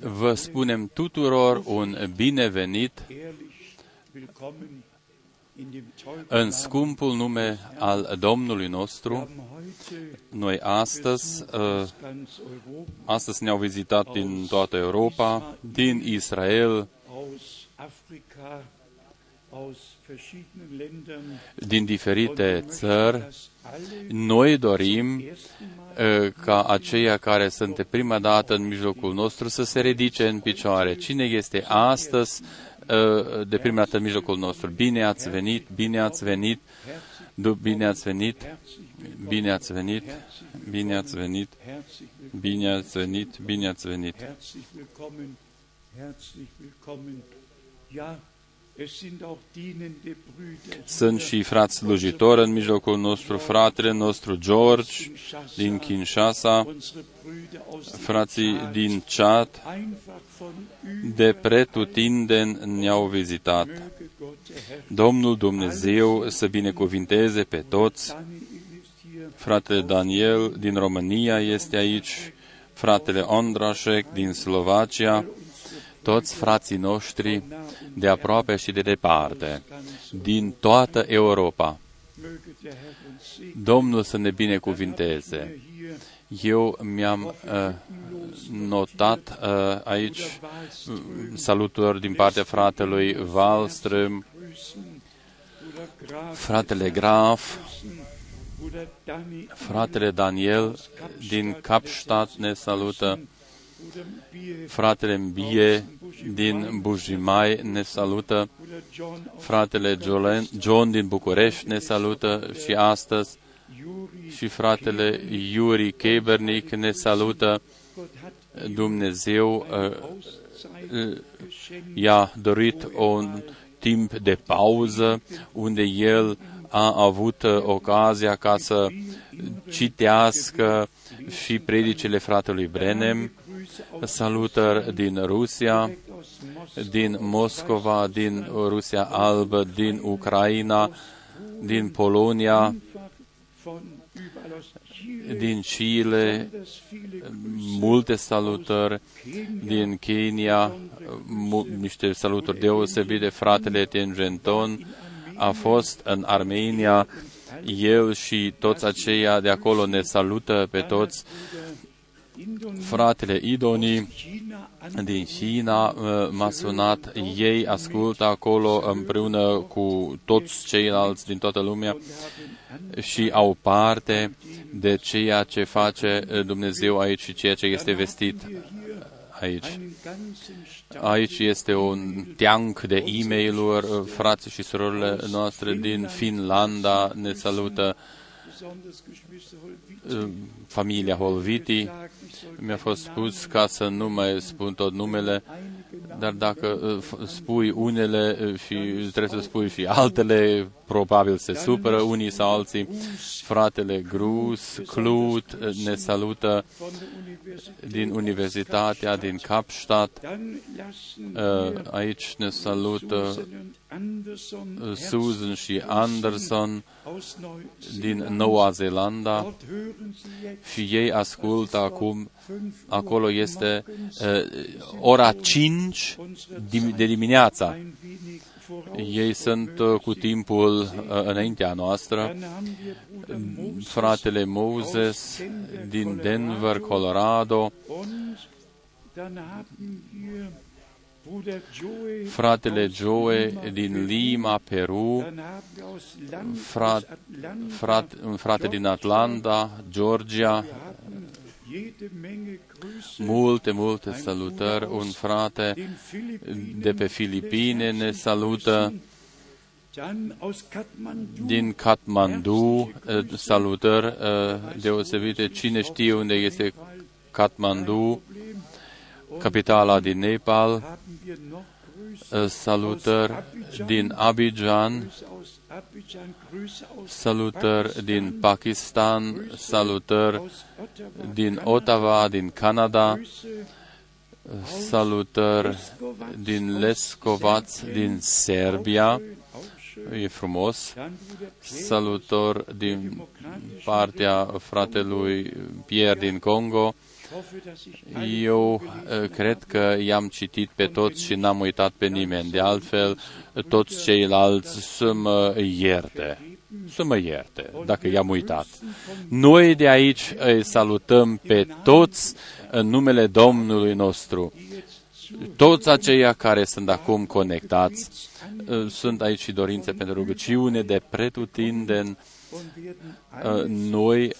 Vă spunem tuturor un binevenit ehrlich willkommen in dem teuren în scumpul nume al Domnului nostru. haben heute Noi astăzi, uh, ganz Europa. astăzi ne-au vizitat din toată Europa, din Israel, din diferite țări. dass alle Noi dorim ersten Mal uh, ca aceia care sunt de prima dată în mijlocul nostru să se ridice în picioare. Cine este astăzi uh, de prima dată în mijlocul nostru? Bine ați venit, bine ați venit, du- bine ați venit, bine ați venit, bine ați venit, herzlich willkommen, bine ați venit, bine ați venit. herzlich willkommen, herzlich willkommen. Ja, Sunt și frați slujitori în mijlocul nostru, fratele nostru George din Kinshasa, unsere Brüder aus dem frații din Chad, einfach von über de pretutindeni ne-au vizitat. möge Gott der Herr Domnul Dumnezeu să binecuvinteze pe toți. Daniel ist hier. Fratele Daniel din România este aici, fratele Ondrașek din Slovacia, toți frații noștri de aproape și de departe, din toată Europa. möge der Herr uns segnen. Domnul să ne binecuvinteze. Hier Eu mi-am uh, notat uh, aici uh, salutări din partea fratelui Wallström, grüßen, Bruder Graf, fratele Graf, Bruder Dani, fratele Daniel din Kapstadt ne salută, Bruder Bier, fratele Mbie din Bujimai ne salută, Bruder John aus fratele Jolen- John din București ne salută și astăzi Juri. și fratele Yuri Kebernic ne salută. Gott hat Dumnezeu uh, Auszeit geschenkt. i-a dorit un timp de pauză unde el a avut uh, ocazia ca să citească și predicile fratelui Brenem, Grüße aus salutări din Rusia, aus Moskau, din Moscova, din Rusia Albă, din Ucraina, din Polonia, von überall aus Chile, din Chile, das viele multe salutări din Kenya, mu- niște salutări deosebite, fratele Tengenton a fost în Armenia, el și toți aceia de acolo ne salută pe toți, fratele Idoni China din China uh, m-a sunat, ei ascultă acolo împreună cu toți ceilalți din toată lumea și au parte de ceea ce face uh, Dumnezeu aici și ceea ce este vestit aici. einen ganzen Stamm Aici este un teanc de e mail frații și surorile noastre din Finlanda ne salută, besonders Geschwister Holwitz uh, familia Holviti. Mi-a fost spus ca să nu mai spun tot numele, dar dacă uh, f- spui unele uh, și trebuie să spui și altele, probabil se supără unii sau alții. Fratele Grus, Clut, uh, ne salută von der Universität. din Universitatea din Kapstadt. Dann lassen Uh, wir Aici ne salută Susan und Anderson uh, Susan și Anderson aus Neu din Noua Zeelandă Dort hören Sie jetzt și ei ascultă acum, fünf acolo este uh, ora 5 dim- de dimineața. ein wenig voraus. Ei sunt uh, cu timpul uh, înaintea noastră. Dann haben wir Bruder Moses Fratele Moses din Denver, Colorado, fratele aus Joe Lima, din Lima, Peru, Dann haben wir aus Land, Frat- aus Atlanta, frat, un frate din Atlanta, Georgia, Wir haben jede Menge Grüße multe, multe salutări. Un frate den Philippinen, de pe Filipine ne salută, dann aus Kathmandu, din Kathmandu, eh, salutări eh, deosebite. Cine știe unde este Kathmandu, capitala din Nepal, haben wir noch Grüße eh, salutări din Abidjan, Grüße aus Abidjan, Grüße aus salutări din Pakistan, salutări aus Ottawa, din Ottawa, din Canada, Grüße salutări din Leskovac, din Serbia, auch schön. e frumos, Dann Bruder Pierre, salutări din partea fratelui Pierre din Congo, Eu uh, cred că i-am citit pe toți și n-am uitat pe nimeni. De altfel, toți ceilalți să mă ierte. Să mă ierte, dacă i-am uitat. Noi de aici îi salutăm pe toți în numele Domnului nostru. Toți aceia care sunt acum conectați, uh, sunt aici și dorințe pentru rugăciune de pretutindeni, Uh, noi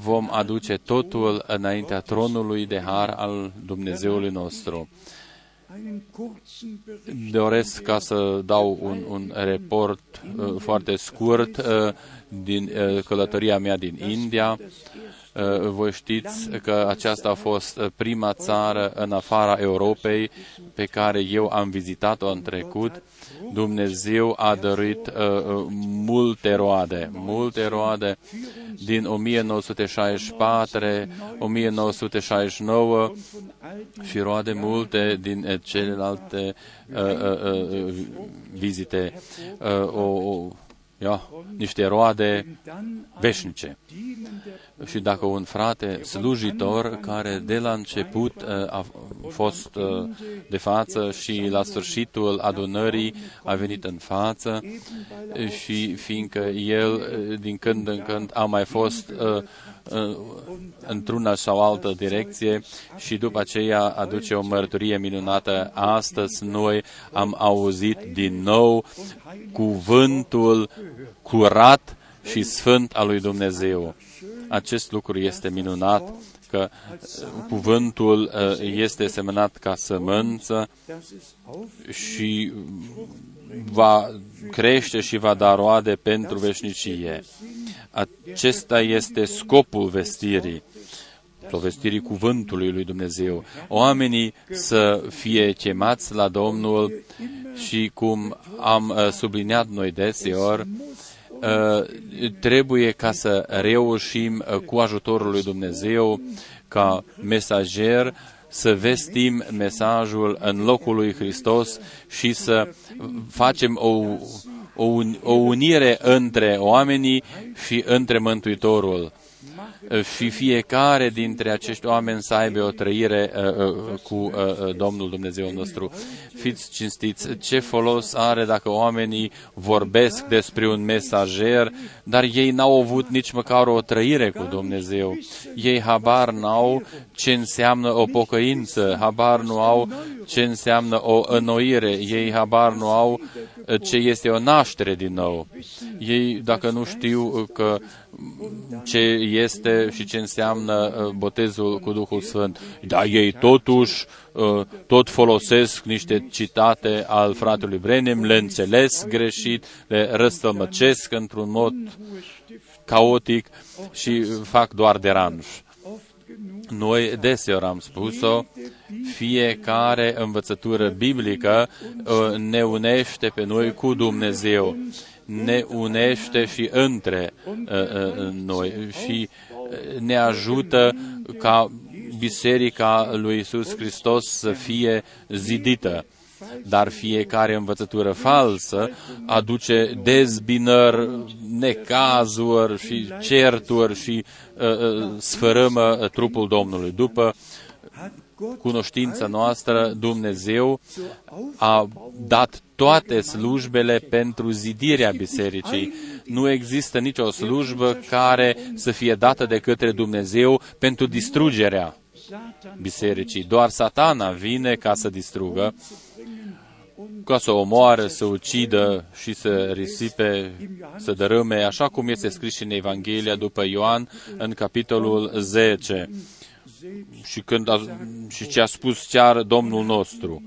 vom aduce totul înaintea tronului de har al Dumnezeului nostru. Doresc ca să dau un, un report uh, foarte scurt uh, din uh, călătoria mea din India. Uh, voi știți că aceasta a fost prima țară în afara Europei pe care eu am vizitat-o în trecut Dumnezeu a dăruit uh, uh, multe roade, multe roade din 1964, 1969 și roade multe din uh, celelalte uh, uh, uh, vizite. Uh, o, o, ia, niște roade veșnice. Și dacă un frate slujitor care de la început uh, a fost uh, de față și la sfârșitul adunării a venit în față și fiindcă el uh, din când în când a mai fost într-una sau altă direcție și după aceea aduce o mărturie minunată. Astăzi noi am auzit din nou cuvântul curat și sfânt al lui Dumnezeu. Acest lucru este minunat, că cuvântul este semănat ca sămânță și va crește și va da roade pentru veșnicie. Acesta este scopul vestirii sau vestirii cuvântului lui Dumnezeu. Oamenii să fie chemați la Domnul și cum am subliniat noi deseori, trebuie ca să reușim cu ajutorul lui Dumnezeu ca mesager să vestim mesajul în locul lui Hristos și să facem o, o, o unire între oamenii și între Mântuitorul și fiecare dintre acești oameni să aibă o trăire uh, uh, cu uh, uh, Domnul Dumnezeu nostru. Fiți cinstiți, ce folos are dacă oamenii vorbesc despre un mesager, dar ei n-au avut nici măcar o trăire cu Dumnezeu. Ei habar n-au ce înseamnă o pocăință, habar nu au ce înseamnă o înnoire, ei habar nu au uh, ce este o naștere din nou. Ei, dacă nu știu că ce este și ce înseamnă uh, botezul cu Duhul Sfânt. Dar ei totuși uh, tot folosesc niște citate al fratelui Brenem, le înțeles greșit, le răstălmăcesc într-un mod caotic și fac doar deranj. Noi deseori am spus-o, fiecare învățătură biblică uh, ne unește pe noi cu Dumnezeu ne unește și între uh, uh, noi și uh, ne ajută ca Biserica lui Isus Hristos să fie zidită. Dar fiecare învățătură falsă aduce dezbinări, necazuri și certuri și uh, uh, sfărâmă trupul Domnului. După cunoștința noastră, Dumnezeu a dat toate slujbele pentru zidirea bisericii. Nu există nicio slujbă care să fie dată de către Dumnezeu pentru distrugerea bisericii. Doar satana vine ca să distrugă, ca să omoară, să ucidă și să risipe, să dărâme, așa cum este scris și în Evanghelia după Ioan, în capitolul 10 și, când a, și ce a spus chiar Domnul nostru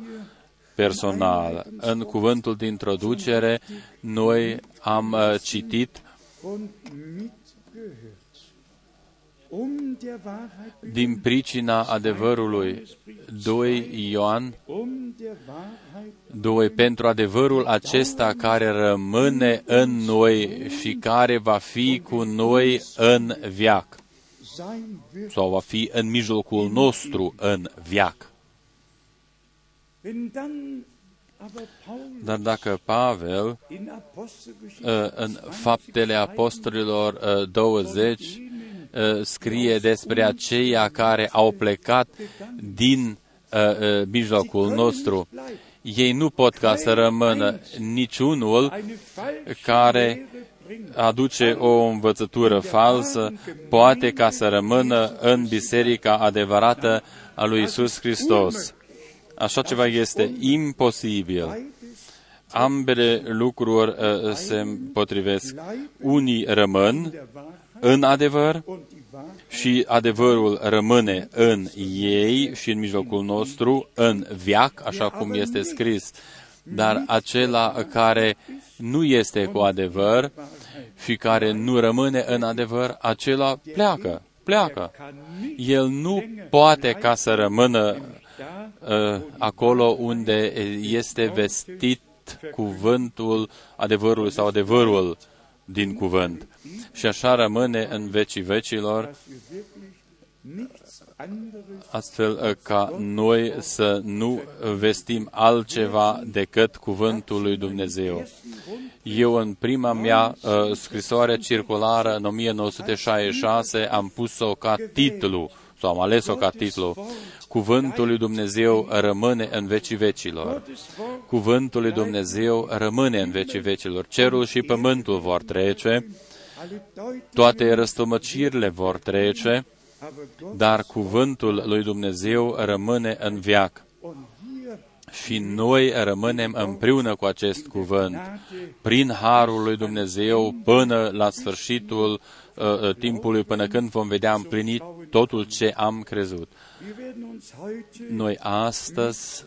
personal. În cuvântul de introducere, noi am uh, citit din pricina adevărului 2 Ioan 2 pentru adevărul acesta care rămâne în noi și care va fi cu noi în viac sau va fi în mijlocul nostru în viac. Dar dacă Pavel uh, în Faptele Apostolilor 20 uh, uh, scrie despre aceia care au plecat din uh, uh, mijlocul nostru. Ei nu pot ca să rămână niciunul care aduce o învățătură falsă, poate ca să rămână în biserica adevărată a lui Isus Hristos. Așa ceva este imposibil. Ambele lucruri uh, se potrivesc. Unii rămân în adevăr și adevărul rămâne în ei și în mijlocul nostru, în viac, așa cum este scris. Dar acela care nu este cu adevăr și care nu rămâne în adevăr, acela pleacă, pleacă. El nu poate ca să rămână uh, acolo unde este vestit cuvântul adevărului sau adevărul din cuvânt. Și așa rămâne în vecii vecilor, astfel uh, ca noi să nu vestim altceva decât cuvântul lui Dumnezeu. Eu în prima mea uh, scrisoare circulară în 1966 am pus-o ca titlu, sau am ales-o ca titlu, Cuvântul lui Dumnezeu rămâne în vecii vecilor. Cuvântul lui Dumnezeu rămâne în vecii vecilor. Cerul și pământul vor trece, toate răstămăcirile vor trece, dar cuvântul lui Dumnezeu rămâne în viac. Și noi rămânem împreună cu acest cuvânt, prin harul lui Dumnezeu, până la sfârșitul uh, uh timpului, până când vom vedea împlinit totul ce am crezut. Noi astăzi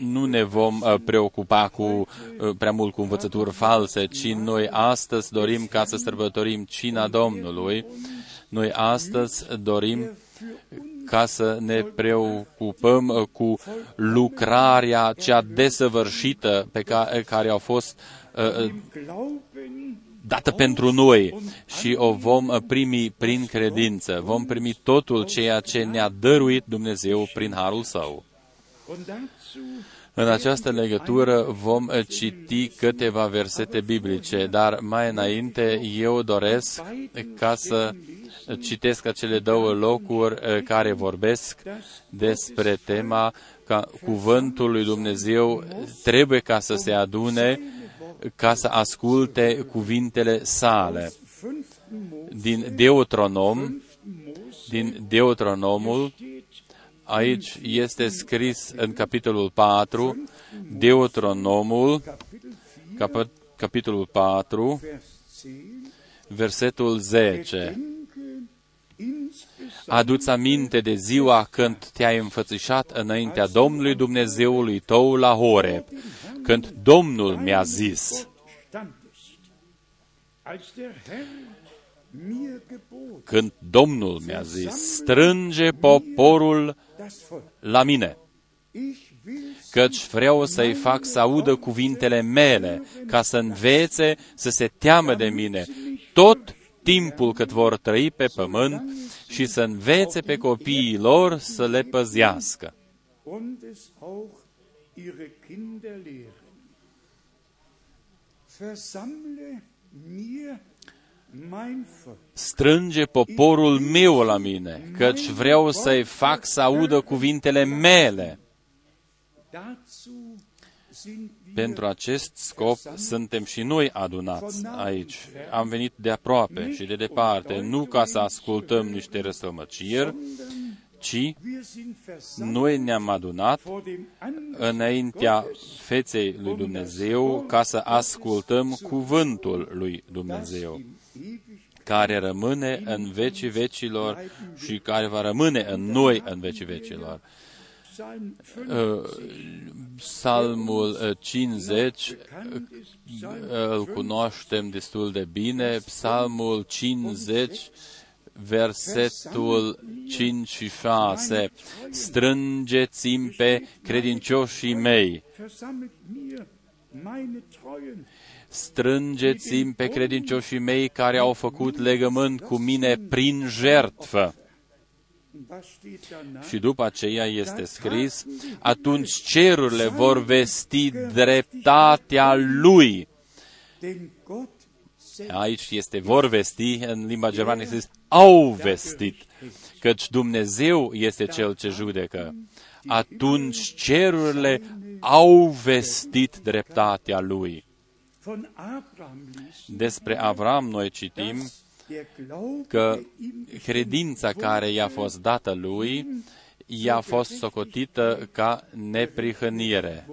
nu ne vom uh, preocupa cu uh, prea mult cu învățături false, ci noi astăzi dorim ca să sărbătorim cina Domnului. Noi astăzi dorim ca să ne preocupăm uh, cu lucrarea cea desăvârșită pe care, care au fost dată pentru noi și o vom primi prin credință. Vom primi totul ceea ce ne-a dăruit Dumnezeu prin harul său. În această legătură vom citi câteva versete biblice, dar mai înainte eu doresc ca să citesc acele două locuri eh, care vorbesc despre tema ca cuvântul lui Dumnezeu trebuie ca să se adune ca să asculte cuvintele sale. Din Deuteronom, din Deuteronomul, aici este scris în capitolul 4, Deuteronomul, cap- capitolul 4, versetul 10. Aduți aminte de ziua când te-ai înfățișat înaintea Domnului Dumnezeului tău la Horeb, când Domnul mi-a zis, când Domnul mi-a zis, strânge poporul la mine, căci vreau să-i fac să audă cuvintele mele, ca să învețe să se teamă de mine. Tot timpul cât vor trăi pe pământ și să învețe pe copiii lor să le păzească ihre Kinder lehren. Versammle mir Strânge poporul meu la mine, căci vreau să-i fac să audă cuvintele mele. Pentru acest scop suntem și noi adunați aici. Am venit de aproape și de departe, nu ca să ascultăm niște răsămăciri, ci noi ne-am adunat înaintea feței lui Dumnezeu ca să ascultăm cuvântul lui Dumnezeu care rămâne în vecii vecilor și care va rămâne în noi în vecii vecilor. Psalmul 50 îl cunoaștem destul de bine. Psalmul 50 versetul 5 și 6. Strângeți-mi pe credincioșii mei. Strângeți-mi pe credincioșii mei care au făcut legământ cu mine prin jertfă. Și după aceea este scris, atunci cerurile vor vesti dreptatea lui Aici este vor vesti, în limba germană este au vestit, căci Dumnezeu este Cel ce judecă. Atunci cerurile au vestit dreptatea Lui. Despre Avram noi citim că credința care i-a fost dată lui i-a fost socotită ca neprihănire.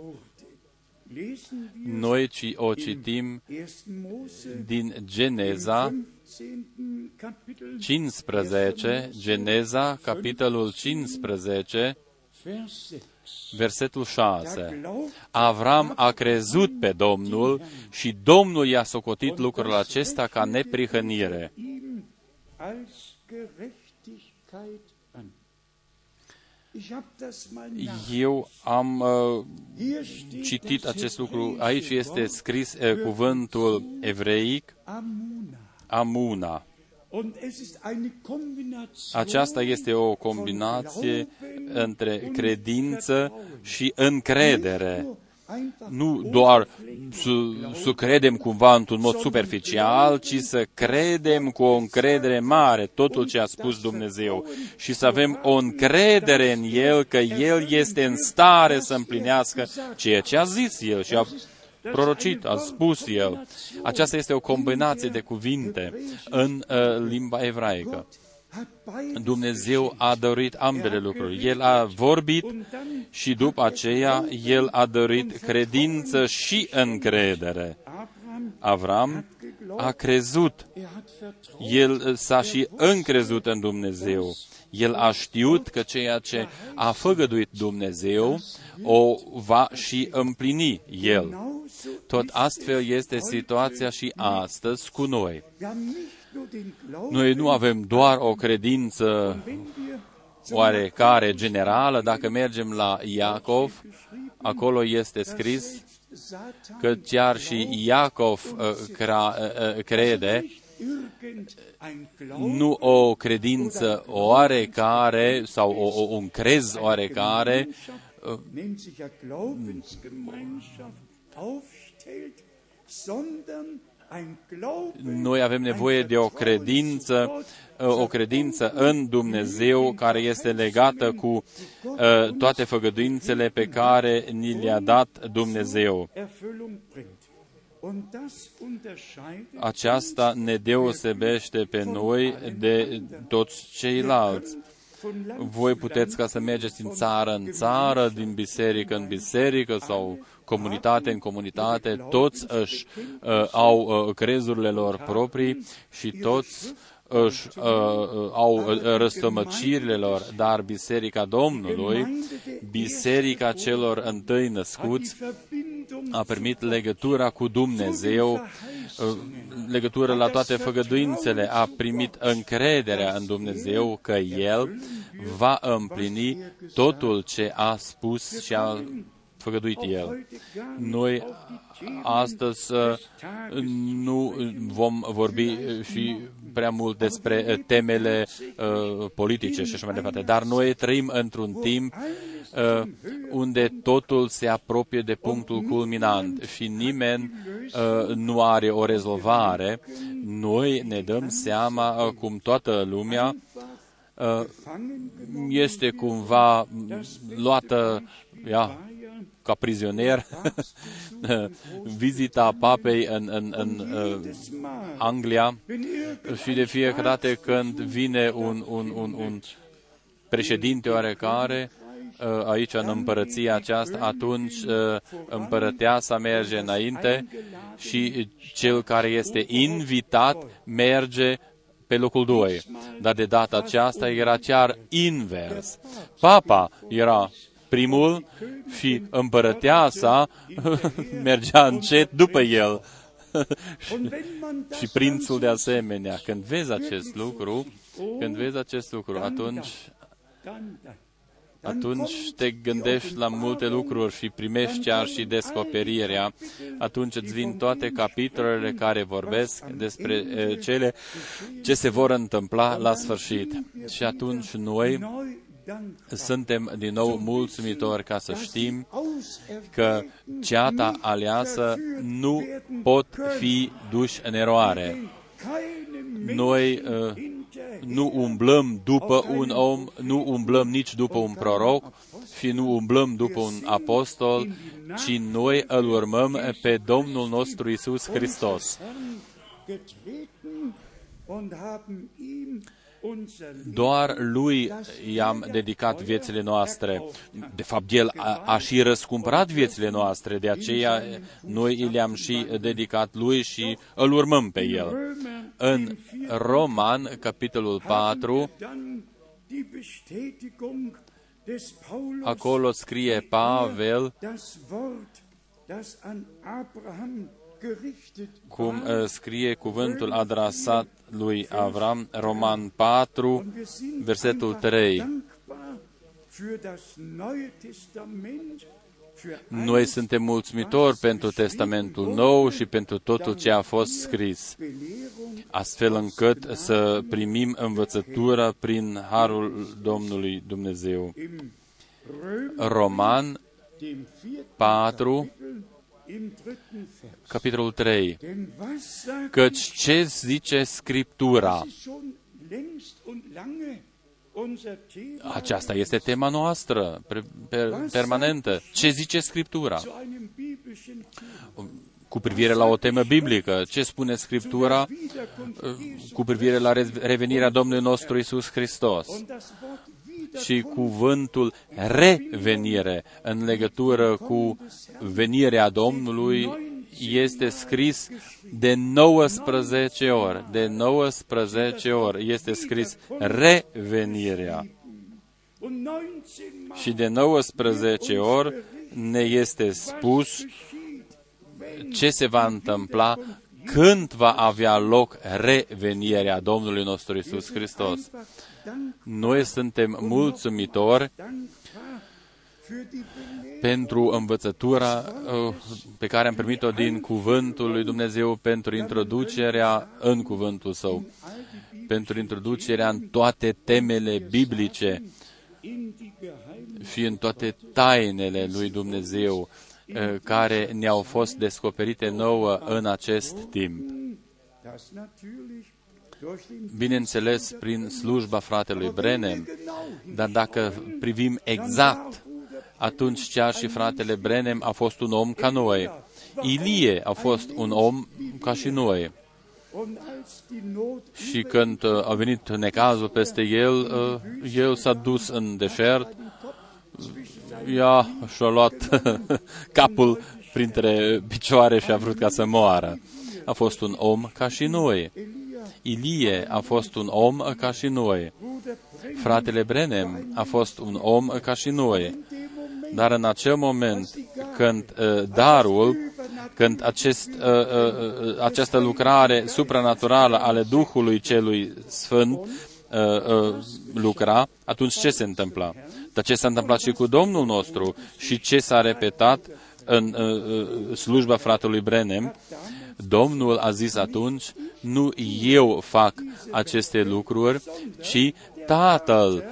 Noi o citim din Geneza 15, Geneza, capitolul 15, versetul 6. Avram a crezut pe Domnul și Domnul i-a socotit lucrul acesta ca neprihănire. Eu am uh, citit acest lucru. Aici este scris uh, cuvântul evreic Amuna. Aceasta este o combinație între credință și încredere. Nu doar să, să credem cumva într-un mod superficial, ci să credem cu o încredere mare totul ce a spus Dumnezeu și să avem o încredere în El că El este în stare să împlinească ceea ce a zis El și a prorocit, a spus el. Aceasta este o combinație de cuvinte în uh, limba evraică. Dumnezeu a dorit ambele lucruri. El a vorbit și după aceea El a dorit credință și încredere. Avram a crezut. El s-a și încrezut în Dumnezeu. El a știut că ceea ce a făgăduit Dumnezeu o va și împlini El. Tot astfel este situația și astăzi cu noi. Noi nu avem doar o credință oarecare generală. Dacă mergem la Iacov, acolo este scris că chiar și Iacov uh, cra, uh, uh, crede nu o credință oarecare sau o, o, un crez oarecare noi avem nevoie de o credință, o credință în Dumnezeu care este legată cu uh, toate făgăduințele pe care ni le-a dat Dumnezeu. Aceasta ne deosebește pe noi de toți ceilalți. Voi puteți ca să mergeți din țară în țară, din biserică în biserică sau comunitate în comunitate, toți își uh, au uh, crezurile lor proprii și toți își uh, uh, au uh, răstămăcirile lor, dar Biserica Domnului, Biserica celor întâi născuți, a primit legătura cu Dumnezeu, uh, legătură la toate făgăduințele, a primit încrederea în Dumnezeu că El va împlini totul ce a spus și a făgăduit El. Noi astăzi uh, nu vom vorbi și prea mult despre uh, temele uh, politice și așa mai departe, dar noi trăim într-un timp uh, unde totul se apropie de punctul culminant și nimeni uh, nu are o rezolvare. Noi ne dăm seama uh, cum toată lumea este cumva luată, ia, ca prizonier vizita papei în, în, în uh, Anglia și de fiecare dată când vine un, un, un, un președinte oarecare uh, aici în împărăția aceasta, atunci uh, împărăteasa merge înainte și cel care este invitat merge pe locul 2. Dar de data aceasta era chiar invers. Papa era primul și împărăteasa mergea încet după el. și prințul de asemenea. Când vezi acest lucru, când vezi acest lucru, atunci atunci te gândești la multe lucruri și primești chiar și descoperirea. Atunci îți vin toate capitolele care vorbesc despre cele ce se vor întâmpla la sfârșit. Și atunci noi suntem din nou mulțumitori ca să știm că ceata aleasă nu pot fi duși în eroare. Noi uh, nu umblăm după un om, nu umblăm nici după un proroc și nu umblăm după un apostol, ci noi îl urmăm pe Domnul nostru Isus Hristos. Doar lui i-am dedicat viețile noastre. De fapt, el a, a și răscumpărat viețile noastre, de aceea noi le-am și dedicat lui și îl urmăm pe el. În Roman, capitolul 4, acolo scrie Pavel cum uh, scrie cuvântul adresat lui Avram, Roman 4, versetul 3. Noi suntem mulțumitori pentru Testamentul Nou și pentru totul ce a fost scris, astfel încât să primim învățătura prin Harul Domnului Dumnezeu. Roman 4, capitolul 3. Căci ce zice Scriptura? Aceasta este tema noastră permanentă. Ce zice Scriptura? Cu privire la o temă biblică, ce spune Scriptura cu privire la revenirea Domnului nostru Isus Hristos? și cuvântul revenire în legătură cu venirea Domnului este scris de 19 ori. De 19 ori este scris revenirea. Și de 19 ori ne este spus ce se va întâmpla când va avea loc revenirea Domnului nostru Isus Hristos. Noi suntem mulțumitori pentru învățătura uh, pe care am primit-o din Cuvântul lui Dumnezeu, pentru introducerea în Cuvântul Său, pentru introducerea în toate temele biblice și în toate tainele lui Dumnezeu uh, care ne-au fost descoperite nouă în acest timp. Bineînțeles prin slujba fratelui Brenem, dar dacă privim exact, atunci chiar și fratele Brenem a fost un om ca noi. Ilie a fost un om ca și noi. Și când uh, a venit necazul peste el, uh, el s-a dus în deșert, ea și-a luat capul printre picioare și a vrut ca să moară. A fost un om ca și noi. Ilie a fost un om ca și noi. Fratele Brenem a fost un om ca și noi. Dar în acel moment când uh, darul, când acest, uh, uh, uh, această lucrare supranaturală ale Duhului Celui Sfânt uh, uh, lucra, atunci ce se întâmpla? Dar ce s-a întâmplat și cu Domnul nostru și ce s-a repetat în uh, uh slujba fratelui Brenem, Domnul a zis atunci, nu eu fac aceste lucruri, ci Tatăl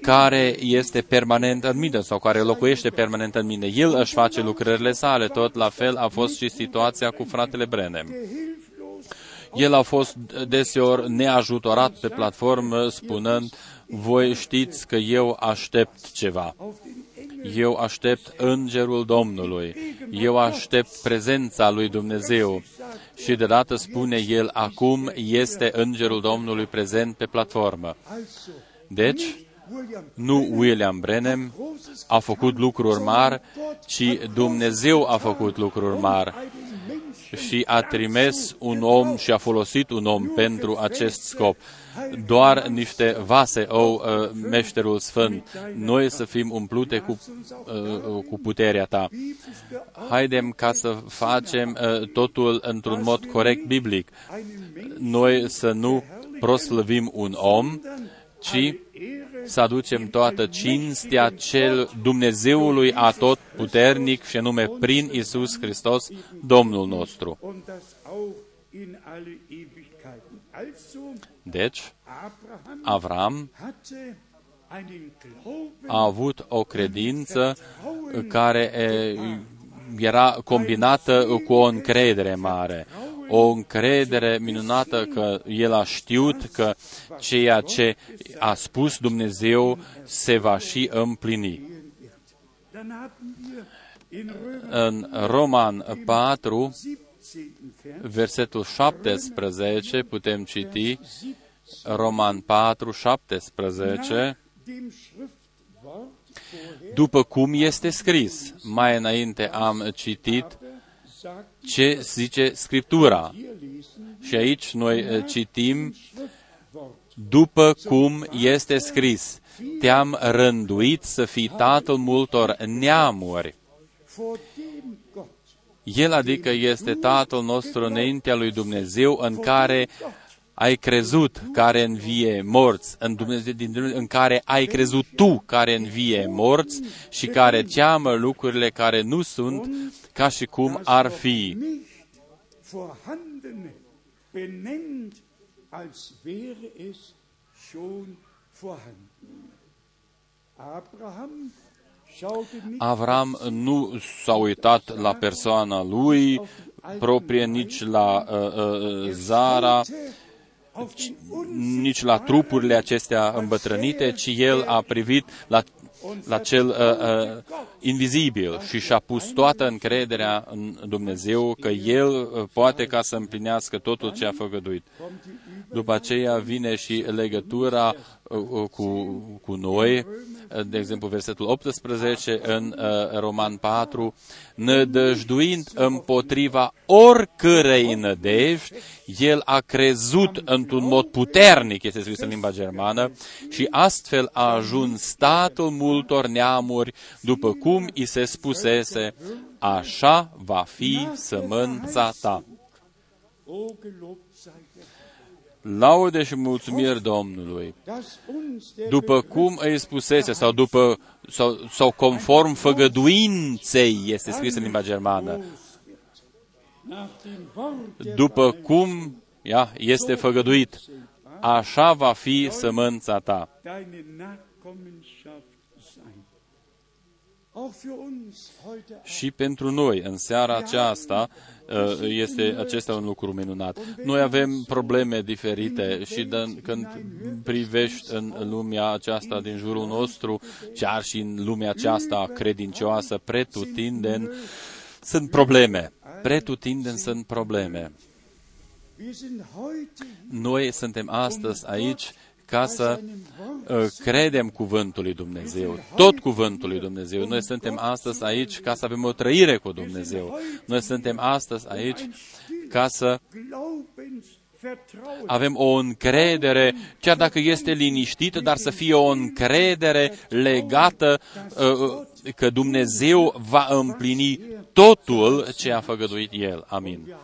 care este permanent în mine sau care locuiește permanent în mine. El își face lucrările sale, tot la fel a fost și situația cu fratele Brenem. El a fost deseori neajutorat pe platformă spunând, voi știți că eu aștept ceva. Eu aștept îngerul Domnului. Eu aștept prezența lui Dumnezeu. Și deodată spune el, acum este îngerul Domnului prezent pe platformă. Deci, nu William Brenem a făcut lucruri mari, ci Dumnezeu a făcut lucruri mari și a trimis un om și a folosit un om pentru acest scop doar niște vase, o uh, meșterul sfânt. Noi să fim umplute cu, uh, cu puterea ta. Haidem ca să facem uh, totul într-un mod corect biblic. Noi să nu proslăvim un om, ci să aducem toată cinstea cel Dumnezeului atot puternic și anume prin Isus Hristos, Domnul nostru. Deci, Avram einen Glauben, a avut o credință care e, era combinată cu o încredere mare. O încredere minunată că el a știut că ceea ce a spus Dumnezeu se va și împlini. dann haben wir in Römer În Roman 4, 17 Vers, versetul 17, putem citi Roman 4, 17, dem Schriftwort vorher după cum este scris. Mai înainte am citit sagt, ce zice Scriptura. hier lesen, Și aici noi eh, citim Schriftwort, după cum este scris. Te-am rânduit să fii tatăl multor neamuri. vor dem Gott, El adică este Tatăl nostru înaintea lui Dumnezeu în care ai crezut care învie morți, în, Dumnezeu, din Dumnezeu, în care ai crezut tu care învie morți și care cheamă lucrurile care nu sunt ca și cum ar fi. nicht vorhandene benennt, als wäre es schon vorhanden. Abraham schaute nicht Avram nu s-a uitat la persoana lui proprie, nici la uh, uh, Zara, auf den nici la trupurile acestea îmbătrânite, ci el a privit la, la cel uh, uh, invizibil și și-a pus toată încrederea în Dumnezeu că el uh, poate ca să împlinească totul ce a făgăduit. kommt die După aceea vine și legătura uh, uh, cu, cu noi, uh, de exemplu versetul 18 în uh, Roman 4, nădăjduind împotriva oricărei nădejdi, el a crezut într-un mod puternic, este scris în limba germană, și astfel a ajuns statul multor neamuri, după cum i se spusese, așa va fi sămânța ta. O gelobt sei der Laude și mulțumiri Domnului. dass uns der după cum îi spusese, sau după, sau, sau conform făgăduinței, este scris în limba germană, nach dem Wort der după cum ia, este făgăduit, așa va fi sămânța ta. deine Nachkommenschaft sein. Auch für uns heute Și pentru noi, în seara aceasta, uh, este acesta un lucru minunat. Noi avem probleme diferite și de, când privești în lumea aceasta din jurul nostru, chiar și în lumea aceasta credincioasă, pretutindeni, sunt probleme. Pretutindeni sunt probleme. Wir sind heute Noi suntem astăzi aici ca să uh, credem cuvântul lui Dumnezeu, tot cuvântul lui Dumnezeu. Noi suntem astăzi aici ca să avem o trăire cu Dumnezeu. Noi suntem astăzi aici ca să Glaubens Vertrauen avem o încredere, chiar dacă este liniștită, dar să fie o încredere legată uh, că Dumnezeu va împlini totul ce a făgăduit El. Amin.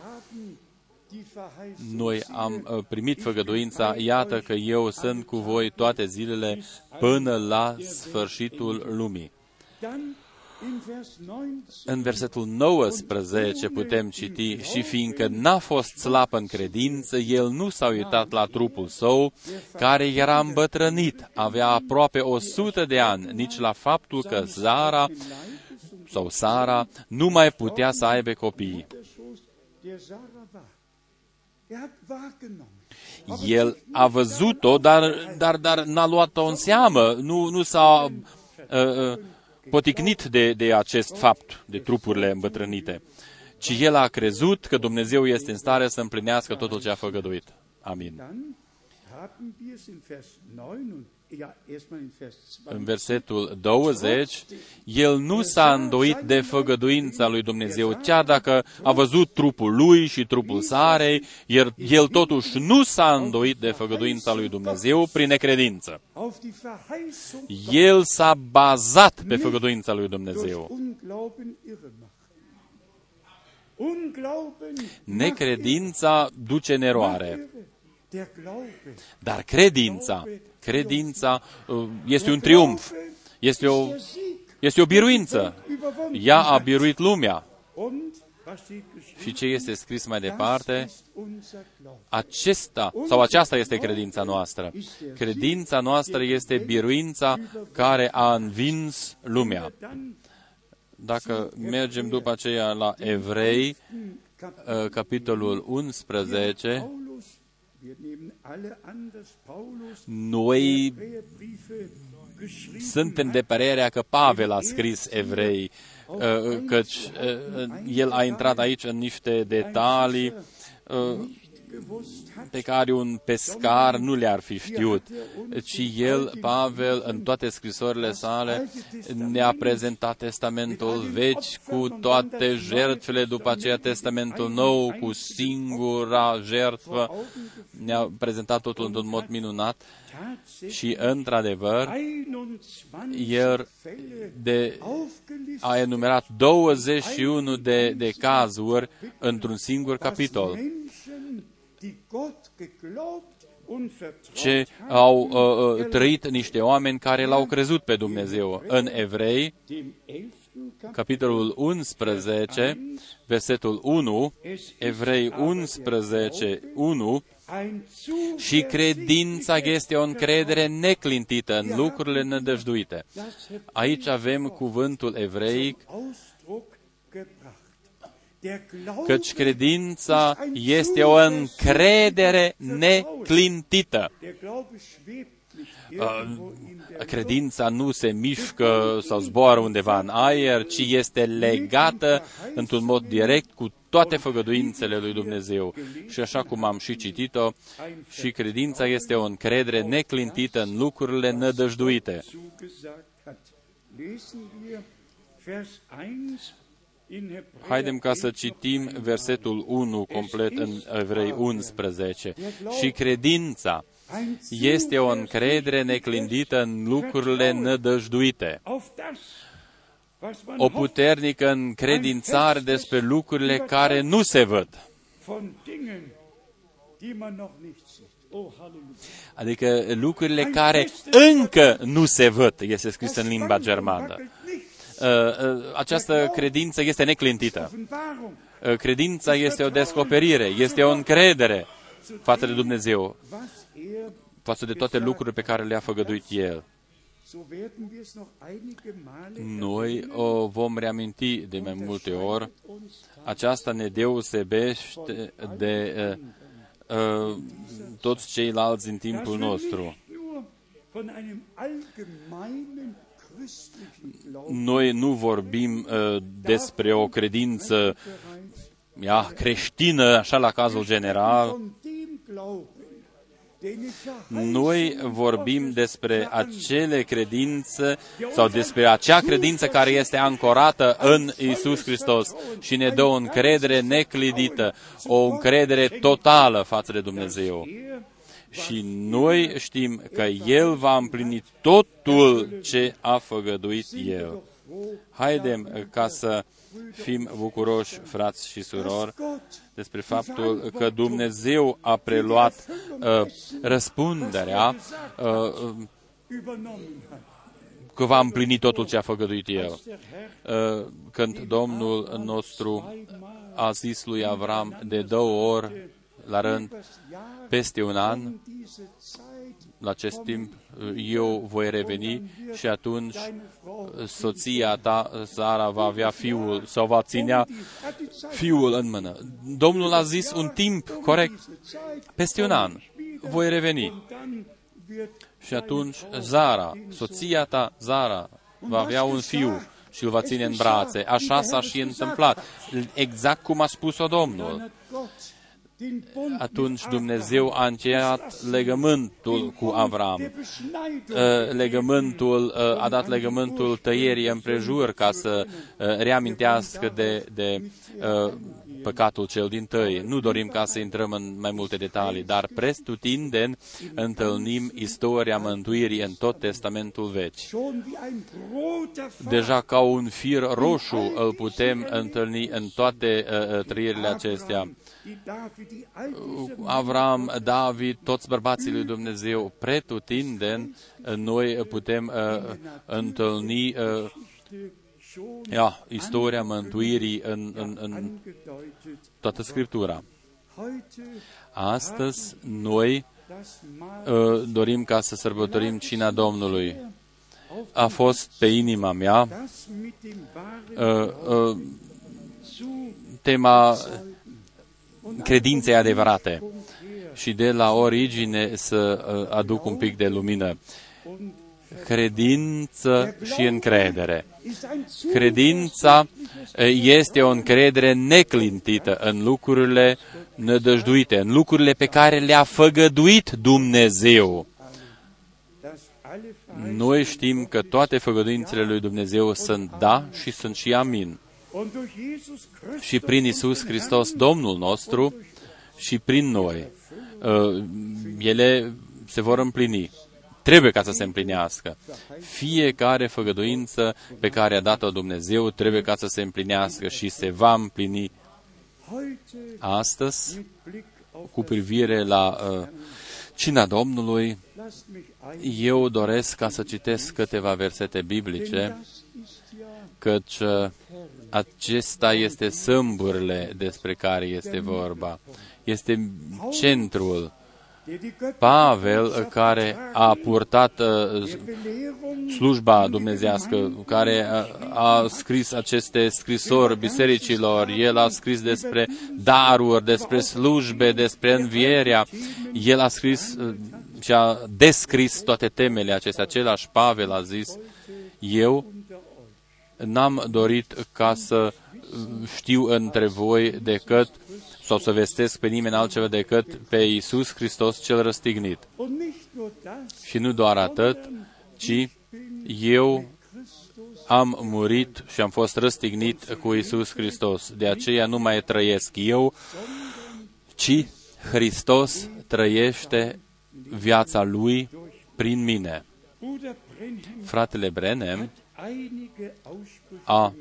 Noi am uh, primit făgăduința, iată că eu sunt cu voi toate zilele până la sfârșitul lumii. dann in Vers 19 În versetul 19 putem citi, și fiindcă n-a fost slab în credință, el nu s-a uitat la trupul său, care era îmbătrânit, avea aproape 100 de ani, nici la faptul că Zara sau Sara nu mai putea să aibă copii. El a văzut-o, dar, dar, dar n-a luat-o în seamă, nu, nu s-a uh, uh, poticnit de, de acest fapt, de trupurile îmbătrânite, ci el a crezut că Dumnezeu este în stare să împlinească totul ce a făgăduit. Amin. Dann haben wir es in Vers 9 und ja, erstmal in Vers 20. În versetul 20, el nu s-a îndoit de făgăduința lui Dumnezeu, chiar dacă a văzut trupul lui și trupul Sarei, el, el totuși nu s-a îndoit de făgăduința lui Dumnezeu prin necredință. Auf die Verheißung El s-a bazat pe făgăduința lui durch Dumnezeu. Unglauben irre macht. Unglauben Necredința duce în eroare, irre. Der Glaube dar credința, credința uh, este un triumf, este o, der Sieg este o biruință. überwunden. Ea a biruit lumea. Und Și ce este scris mai departe, acesta sau aceasta este credința noastră. Credința noastră este biruința care a învins lumea. Dacă mergem după aceea la Evrei, uh, capitolul 11, noi suntem de părerea că Pavel a scris evrei, uh, căci uh, el a intrat aici în niște detalii pe care un pescar nu le-ar fi știut, ci el, Pavel, în toate scrisorile sale, ne-a prezentat Testamentul Vechi cu toate jertfele, după aceea Testamentul Nou cu singura jertfă, ne-a prezentat totul într-un mod minunat și, într-adevăr, el de, a enumerat 21 de, de cazuri într-un singur capitol ce au uh, uh, trăit niște oameni care l-au crezut pe Dumnezeu. În Evrei, capitolul 11, versetul 1, Evrei 11, 1, și credința este o încredere neclintită în lucrurile nădăjduite. Aici avem cuvântul evreic căci credința este o încredere neclintită. Uh, credința nu se mișcă sau zboară undeva în aer, ci este legată într-un mod direct cu toate făgăduințele lui Dumnezeu. Și așa cum am și citit-o, și credința este o încredere neclintită în lucrurile nădăjduite. Haidem ca să citim versetul 1 complet în Evrei 11. Și credința este o încredere neclindită în lucrurile nădăjduite. O puternică încredințare despre lucrurile care nu se văd. Adică lucrurile care încă nu se văd, este scris în limba germană. Uh, uh, această credință este neclintită. Uh, credința este o descoperire, este o încredere față de Dumnezeu, față de toate lucrurile pe care le-a făgăduit El. Noi o vom reaminti de mai multe ori. Aceasta ne deosebește de uh, uh, toți ceilalți în timpul nostru noi nu vorbim uh, despre o credință ia, creștină, așa la cazul general. Noi vorbim despre acele credințe sau despre acea credință care este ancorată în Isus Hristos și ne dă o încredere neclidită, o încredere totală față de Dumnezeu și noi știm că El va împlini totul ce a făgăduit El. Haidem ca să fim bucuroși, frați și surori, despre faptul că Dumnezeu a preluat uh, răspunderea uh, că va împlini totul ce a făgăduit El. Uh, când Domnul nostru a zis lui Avram de două ori la rând, peste un an, la acest timp, eu voi reveni și atunci soția ta, Sara, va avea fiul sau va ținea fiul în mână. Domnul a zis un timp corect, peste un an, voi reveni. Și atunci Zara, soția ta, Zara, va avea un fiu și îl va ține în brațe. Așa s-a și întâmplat, exact cum a spus-o Domnul atunci Dumnezeu a încheiat legământul cu Avram. Uh, legământul, uh, a dat legământul tăierii împrejur ca să uh, reamintească de, de păcatul cel din tăi. Nu dorim ca să intrăm în mai multe detalii, dar prestutindeni întâlnim istoria mântuirii în tot Testamentul Vechi. Deja ca un fir roșu îl putem întâlni în toate uh, trăirile acestea. Avram, David, toți bărbații lui Dumnezeu, pretutindeni, noi putem uh, întâlni uh, ja, istoria mântuirii în, în, în toată Scriptura. Astăzi, noi uh, dorim ca să sărbătorim cina Domnului. A fost pe inima mea uh, uh, tema credinței adevărate și de la origine să uh, aduc un pic de lumină. Credință și încredere. Credința uh, este o încredere neclintită în lucrurile nădăjduite, în lucrurile pe care le-a făgăduit Dumnezeu. Noi știm că toate făgăduințele lui Dumnezeu sunt da și sunt și amin. Și prin Isus Hristos, Domnul nostru, și prin noi, uh, ele se vor împlini. Trebuie ca să se împlinească. Fiecare făgăduință pe care a dat-o Dumnezeu trebuie ca să se împlinească și se va împlini astăzi cu privire la uh, cina Domnului, eu doresc ca să citesc câteva versete biblice, căci uh, acesta este sâmburile despre care este vorba. Este centrul Pavel, care a purtat uh, slujba dumnezească, care a scris aceste scrisori bisericilor, el a scris despre daruri, despre slujbe, despre învierea, el a scris uh, și a descris toate temele acestea. Același Pavel a zis, eu n-am dorit ca să știu între voi decât sau să vestesc pe nimeni altceva decât pe Iisus Hristos cel răstignit. Și nu doar atât, ci eu am murit și am fost răstignit cu Iisus Hristos. De aceea nu mai trăiesc eu, ci Hristos trăiește viața Lui prin mine. Fratele Brenem a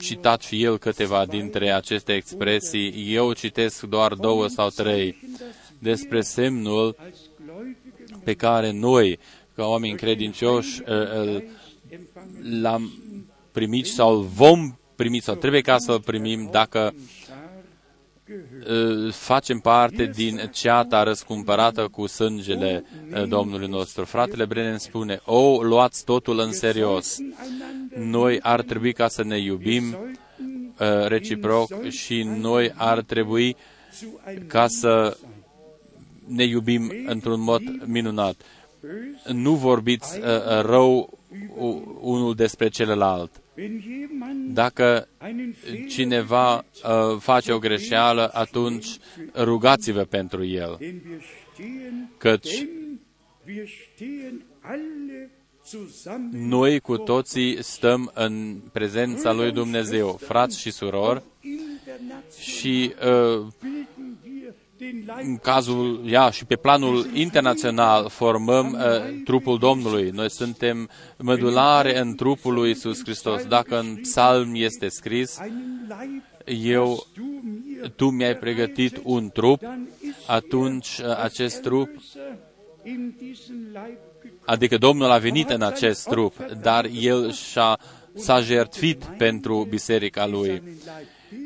citat și el câteva dintre aceste expresii. Eu citesc doar două sau trei despre semnul pe care noi, ca oameni credincioși, l-am primit sau vom primi sau trebuie ca să-l primim dacă facem parte din ceata răscumpărată cu sângele Domnului nostru. Fratele Brennan spune, o, luați totul în serios. Noi ar trebui ca să ne iubim reciproc și noi ar trebui ca să ne iubim într-un mod minunat. Nu vorbiți rău unul despre celălalt dacă cineva uh, face o greșeală, atunci rugați-vă pentru el, căci noi cu toții stăm în prezența lui Dumnezeu, frați și surori, și uh, în cazul, ia, și pe planul internațional formăm uh, trupul Domnului. Noi suntem mădulare în trupul lui Isus Hristos. Dacă în psalm este scris, eu, tu mi-ai pregătit un trup, atunci uh, acest trup, adică Domnul a venit în acest trup, dar El și-a, s-a jertfit pentru biserica Lui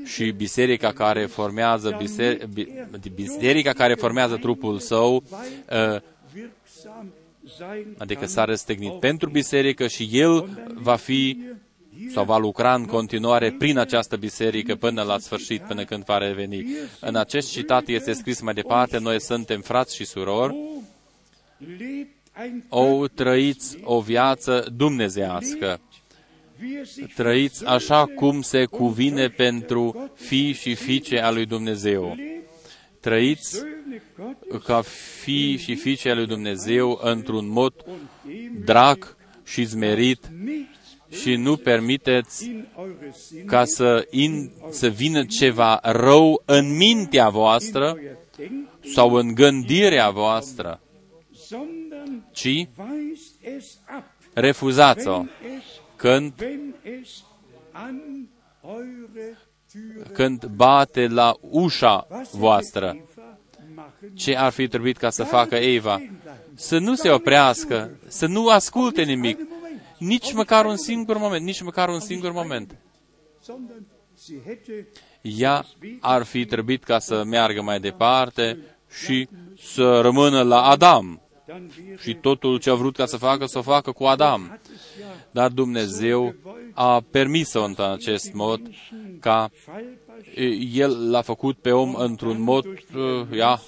și biserica care formează biser, biserica care formează trupul său uh, adică s-a răstignit pentru biserică și el va fi sau va lucra în continuare prin această biserică până la sfârșit, până când va reveni. În acest citat este scris mai departe, noi suntem frați și surori, o trăiți o viață dumnezească trăiți așa cum se cuvine pentru fii și fiice a lui Dumnezeu. Trăiți ca fii și fiice a lui Dumnezeu într-un mod drag și zmerit și nu permiteți ca să, in, să vină ceva rău în mintea voastră sau în gândirea voastră, ci refuzați-o când, când bate la ușa voastră. Ce ar fi trebuit ca să facă Eva? Să nu se oprească, să nu asculte nimic, nici măcar un singur moment, nici măcar un singur moment. Ea ar fi trebuit ca să meargă mai departe și să rămână la Adam. Și totul ce a vrut ca să facă, să o facă cu Adam. Dar Dumnezeu a permis-o în acest mod ca El l-a făcut pe om într-un mod, ia,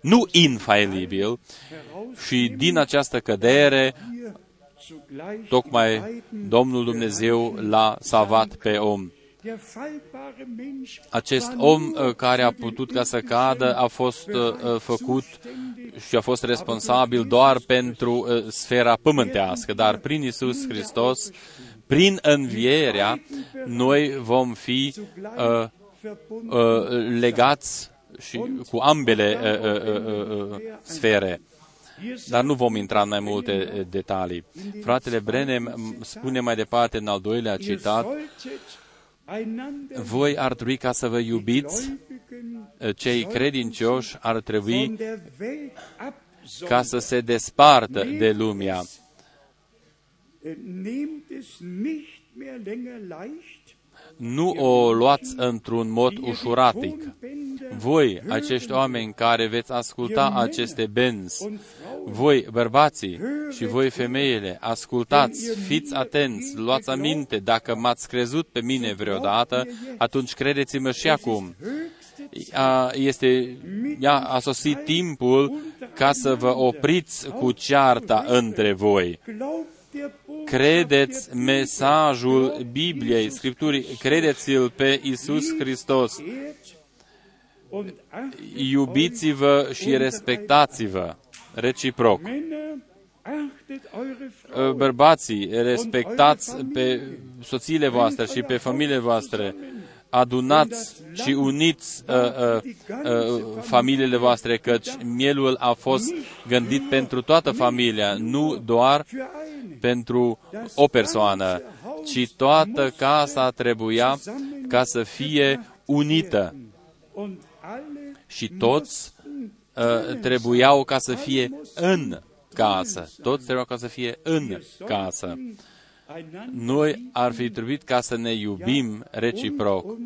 nu infailibil și din această cădere tocmai Domnul Dumnezeu l-a salvat pe om. Acest om uh, care a putut ca să cadă a fost uh, uh, făcut și a fost responsabil doar pentru sfera pământească, dar prin Isus Hristos, prin învierea, noi vom fi uh, uh, legați și cu ambele uh, uh, uh, sfere. Dar nu vom intra în mai multe detalii. Fratele Brenem spune mai departe în al doilea citat, voi ar trebui ca să vă iubiți, cei credincioși ar trebui ca să se despartă de lumea. Nu o luați într-un mod ușuratic. Voi, acești oameni care veți asculta aceste benzi, voi, bărbații și voi, femeile, ascultați, fiți atenți, luați aminte, dacă m-ați crezut pe mine vreodată, atunci credeți-mă și acum. A, este, a, a sosit timpul ca să vă opriți cu cearta între voi. Credeți mesajul Bibliei, Scripturii, credeți-l pe Isus Hristos. Iubiți-vă și respectați-vă reciproc. Bărbații, respectați pe soțiile voastre și pe familiile voastre, adunați și uniți uh, uh, uh, familiile voastre, căci mielul a fost gândit pentru toată familia, nu doar pentru o persoană, ci toată casa trebuia ca să fie unită. Și toți uh, trebuiau ca să fie în casă. Toți trebuiau ca să fie în casă. Noi ar fi trebuit ca să ne iubim reciproc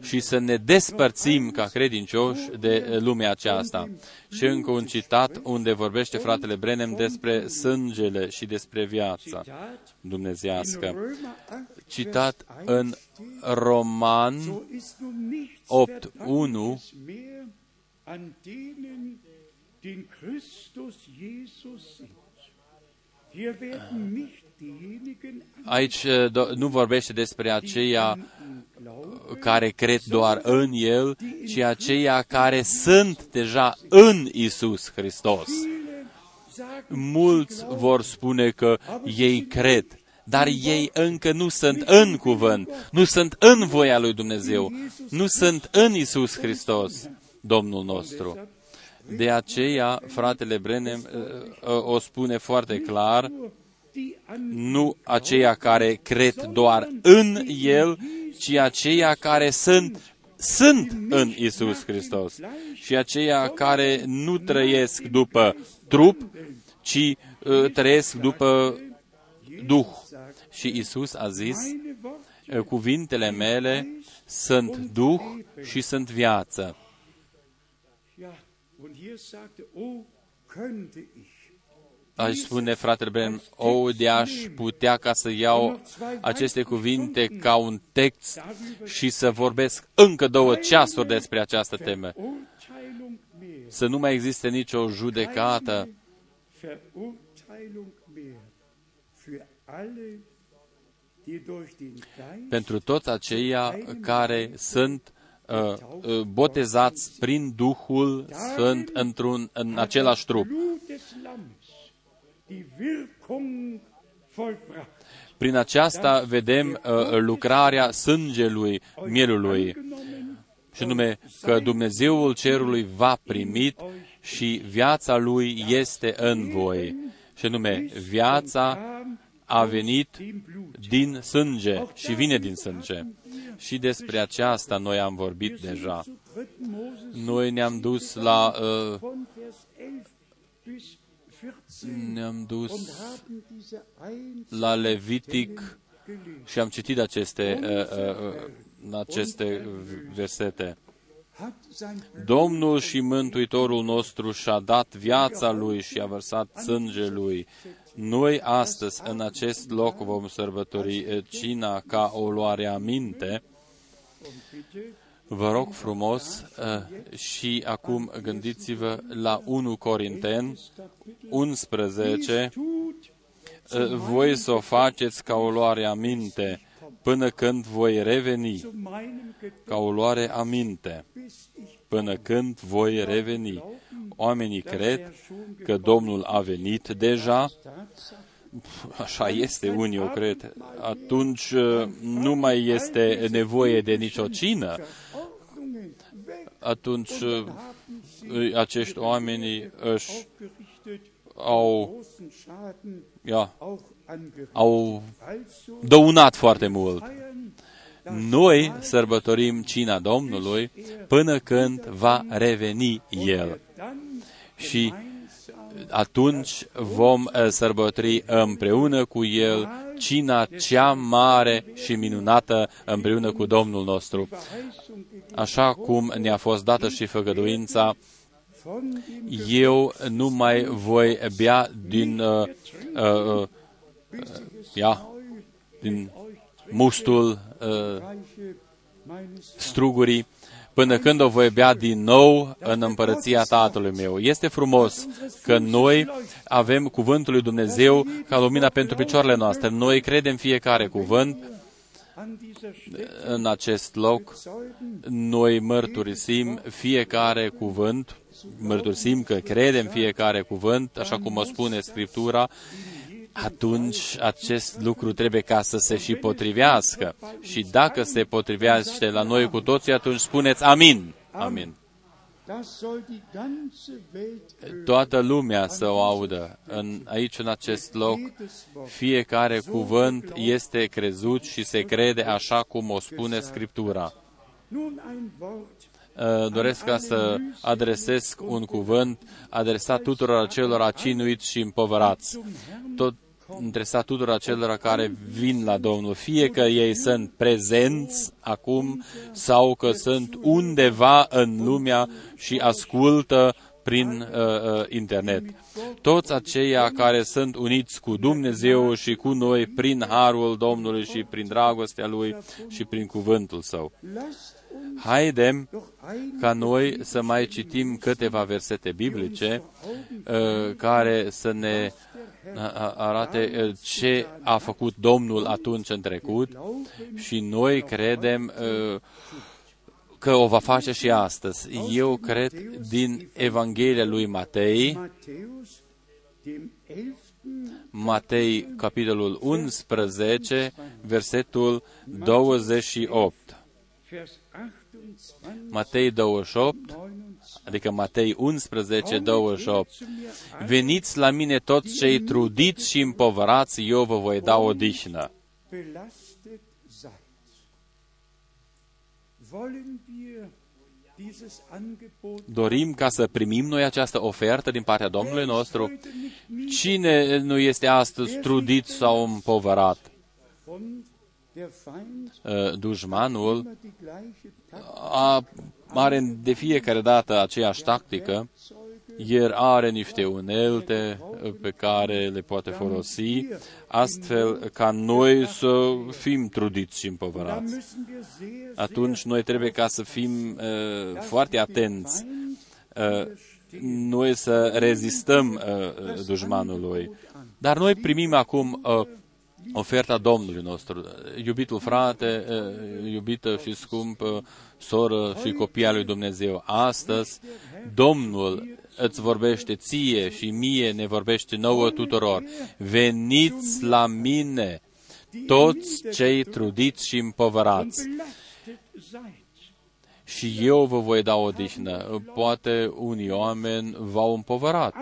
și să ne despărțim ca credincioși de lumea aceasta. Și încă un citat unde vorbește fratele Brenem despre sângele și despre viața dumnezească. Citat în Roman 8.1 Aici uh, nu vorbește despre aceia care cred doar în El, ci aceia care sunt deja în Isus Hristos. Mulți vor spune că ei cred, dar ei încă nu sunt în cuvânt, nu sunt în voia lui Dumnezeu, nu sunt în Isus Hristos, Domnul nostru. De aceea, fratele Brenem uh, uh, o spune foarte clar, nu aceia care cred doar în El, ci aceia care sunt sunt în Isus Hristos și aceia care nu trăiesc după trup, ci uh, trăiesc după Duh. Și Isus a zis, uh, cuvintele mele sunt Duh și sunt viață. Aș spune, fratele Bren, o, de aș putea ca să iau aceste cuvinte ca un text și să vorbesc încă două ceasuri despre această temă. Să nu mai existe nicio judecată. Pentru toți aceia care sunt uh, uh, botezați prin Duhul Sfânt într-un, în același trup. Prin aceasta vedem uh, lucrarea sângelui mielului, și nume că Dumnezeul cerului va primit și viața lui este în voi. Și nume, viața a venit din sânge și vine din sânge. Și despre aceasta noi am vorbit deja. Noi ne-am dus la uh, bis 14 ne-am und dus haben diese la Levitic gelesen. și am citit aceste, uh, uh, uh, aceste versete. Hat sein Domnul și Mântuitorul nostru și-a dat viața Lui și a vărsat sânge Lui. Noi astăzi, în acest loc, vom sărbători eh, cina ca o luare aminte. bitte Vă rog frumos eh, și acum gândiți-vă la 1 Corinteni 11, tut eh, voi să o faceți ca o luare aminte până când voi reveni, zu meinem ca o luare aminte, Gebiss ich până când voi reveni. Oamenii cred er schon că Domnul a venit deja, Tatsache așa este, unii o cred, atunci uh, nu mai este nevoie de nicio cină, Ordnungen weg atunci uh, haben sie acești oameni își aufgerichtet, au, großen Schaden ia, auch angerichtet. au Also dăunat foarte mult. feiern Noi sărbătorim cina Domnului până când va reveni El. Dann Și gemeinsam atunci vom uh, sărbători împreună cu El cina cea mare și minunată împreună cu Domnul nostru. Verheißung gegeben Așa cum ne-a fost dată și făgăduința, von dem eu nu mai voi bea din, uh, uh, uh, ia, din mustul uh, Reiche meines strugurii, până când o voi bea din nou în împărăția Tatălui meu. Este frumos că noi avem cuvântul lui Dumnezeu ca lumina pentru picioarele noastre. Noi credem fiecare cuvânt an dieser Stelle în acest loc. zeugen, Noi mărturisim fiecare cuvânt, mărturisim că credem fiecare cuvânt, așa cum o spune Scriptura, atunci acest lucru trebuie ca să se și potrivească. Și dacă se potrivește la noi cu toții, atunci spuneți amin. Amin. das soll die ganze Welt hören. Toată lumea să o audă. În, aici, în acest loc, Jedes Wort. fiecare cuvânt este crezut și se crede așa cum o spune Scriptura. Nun ein Wort Uh, doresc ca să adresez un cuvânt adresat tuturor acelor acinuiți și împovărați. Tot adresat tuturor acelor care vin la Domnul, fie că ei sunt prezenți acum sau că sunt undeva în lumea și ascultă prin uh, uh, internet. Toți aceia care sunt uniți cu Dumnezeu și cu noi prin harul Domnului și prin dragostea Lui și prin cuvântul Său. Lasst uns Haidem doch ein ca noi să mai citim câteva versete biblice uh, care să ne uh, uh, arate uh, ce a făcut Domnul atunci în trecut și noi credem uh, că o va face și astăzi. Eu cred din Evanghelia lui Matei, Matthäus, dem 11. Matei capitolul 11, versetul 28. Vers 28, Matei 28, 29. adică Matei 11, 28. Veniți la mine toți cei trudiți și împovărați, eu vă voi da o dihnă. belastet seid. Wollen wir dieses Angebot Dorim ca să primim noi această ofertă din partea Domnului nostru. Cine nu este astăzi trudit sau împovărat? und der Feind Uh, Dușmanul immer die gleiche Taktik a, are de fiecare dată aceeași tactică, el are niște unelte uh, pe care le poate folosi, astfel ca noi să fim trudiți și Da împovărați. müssen wir sehr, Atunci noi trebuie ca să fim uh, foarte atenți, uh, noi să rezistăm uh, uh, dușmanului. Dar noi primim acum uh, oferta Domnului nostru. Iubitul frate, uh, iubită și scumpă soră și copia lui Dumnezeu, astăzi Domnul îți vorbește ție și mie ne vorbește nouă tuturor. Veniți la mine, toți cei trudiți și împovărați belastet seid. și eu vă voi da o dihnă. Poate unii oameni v-au împovărat.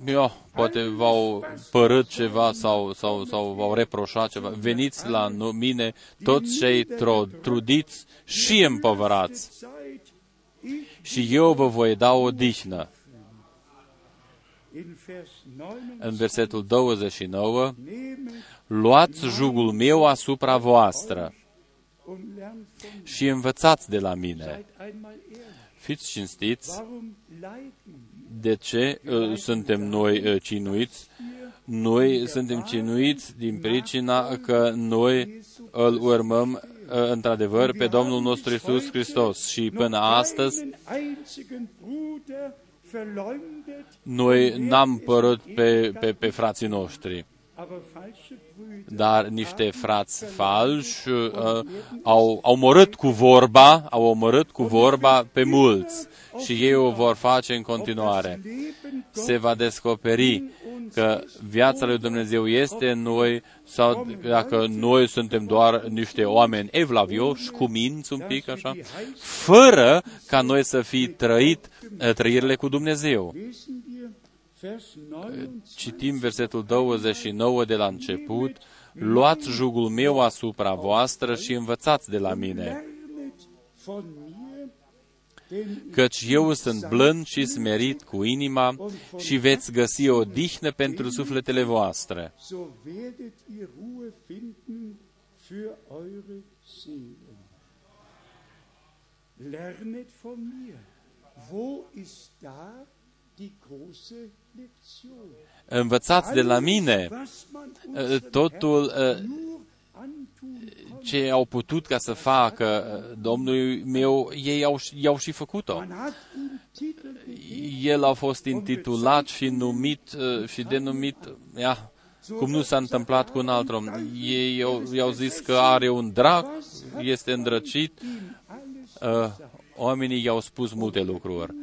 Anklagen oder beschuldigen. Eu, poate v-au părât ceva sau, sau, sau v-au reproșat ceva. Veniți la nu- mine toți cei tro- trudiți și împovărați Seid, ich și eu vă voi da o dihnă. in Vers în 29, versetul 29, nehmet luați jugul meu asupra voastră und lernt von mir. și învățați de la mine. Seid einmal ehrlich. Fiți cinstiți, Warum leiden wir? De ce uh, suntem noi uh, cinuiți? Noi suntem cinuiți din pricina că noi îl urmăm uh, într-adevăr pe Domnul nostru Isus Hristos și până astăzi Noch keinen einzigen Bruder verleumdet, noi n-am părut pe, pe, pe frații noștri. Aber falsche Brüder dar niște frați falși uh, au, au omorât cu vorba, au omorât cu vorba pe mulți și ei o vor face în continuare. Se va descoperi că viața lui Dumnezeu este în noi sau dacă noi suntem doar niște oameni evlavioși, cu minți un pic așa, fără ca noi să fi trăit uh, trăirile cu Dumnezeu. Citim versetul 29 de la început, Luați jugul meu asupra voastră și învățați de la mine, Lernet von mir, denn ich căci eu sunt blând și smerit cu inima și veți găsi o dihnă pentru sufletele voastre. so werdet ihr Ruhe finden für eure Seelen. Lernet von mir. Wo ist da die große Lektion? Învățați de la mine Was man uh, unserem totul Herrn uh, nur antun konnte. ce au putut ca să facă uh, Domnul meu, ei au, i-au și făcut-o. Man hat ihm Titel gegeben, El a fost intitulat și numit uh, și denumit, ia, cum nu s-a întâmplat cu un alt om. Ei au, i-au zis că are un drac, este îndrăcit, ihm alles uh, oamenii i-au spus multe lucruri.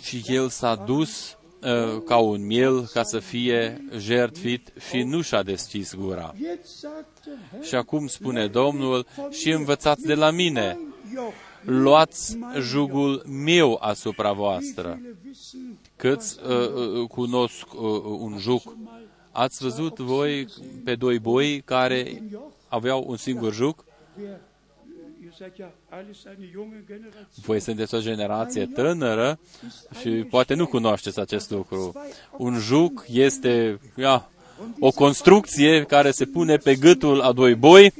Și el s-a dus uh, ca un miel ca să fie jertfit și nu și-a deschis gura. Jetzt sagt der Herr, Și acum spune Domnul, și învățați de la mine, mein Joch. luați jugul meu asupra voastră. Viele wissen, Câți uh, uh, cunosc uh, un juc? Ați văzut voi pe doi boi care aveau un singur juc? Voi sunteți o generație tânără și poate nu cunoașteți acest lucru. Un juc este ia, o construcție care se pune pe gâtul a doi boi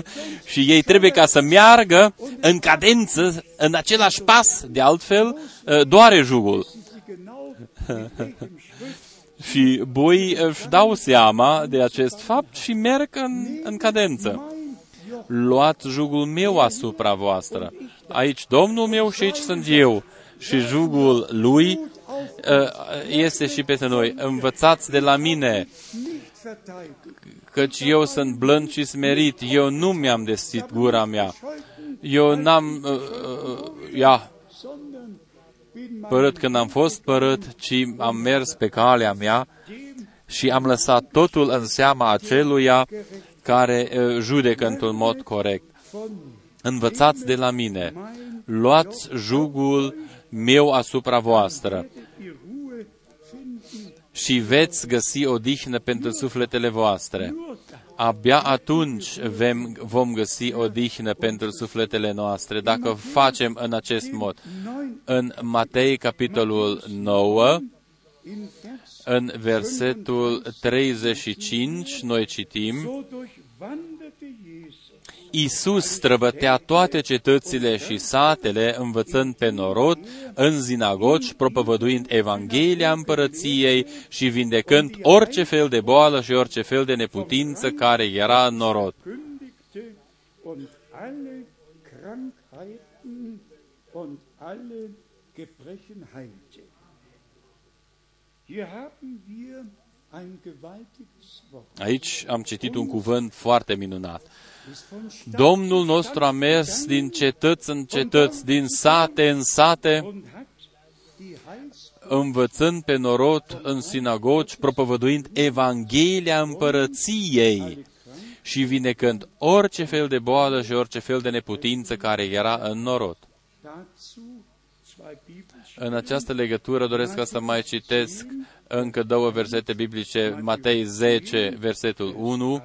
și ei trebuie ca să meargă în cadență, în același pas, de altfel, uh, doare jugul. Sie genau mit welchem Schritt Și boii își dau seama de acest fapt și merg în, în cadență. Mein Joch Luați jugul meu asupra voastră. Aici Domnul meu și aici sunt eu. Și jugul lui uh, este și peste noi. Învățați de la mine, nicht verteidigt. căci eu sunt blând și smerit. Eu nu mi-am deschis gura mea. Eu n-am, uh, uh, ia, sondern bin mein părât când am fost părât, ci am mers pe calea mea și am lăsat totul în seama aceluia care uh, judecă într-un mod corect. von Învățați de la mine, luați jugul meu asupra voastră ihr Ruhe finden. și veți găsi o dihnă pentru sufletele voastre. Nur da. Abia atunci vem, vom găsi o dihnă pentru sufletele noastre, dacă facem în acest mod. 9 În Matei, capitolul 9, in Vers în versetul 35, noi citim, so durchwanderte Jesus Iisus străbătea toate cetățile și satele, învățând pe norod, în zinagogi, propovăduind Evanghelia împărăției și vindecând orice fel de boală și orice fel de neputință care era în norod. kündigte und alle Krankheiten und alle Gebrechen heilte. Aici am citit un cuvânt foarte minunat. Ist von Stadt Domnul zu nostru a Stadt mers gegangen din cetăți în cetăți, din sate în sate, und hat die Heils învățând pe norod în sinagogi, propovăduind Evanghelia împărăției și vinecând orice fel de boală și orice fel de neputință care era în norod. Dazu zwei Bibelstellen. În această legătură doresc ca să mai citesc încă două versete biblice, Matei 10, versetul 1. 1.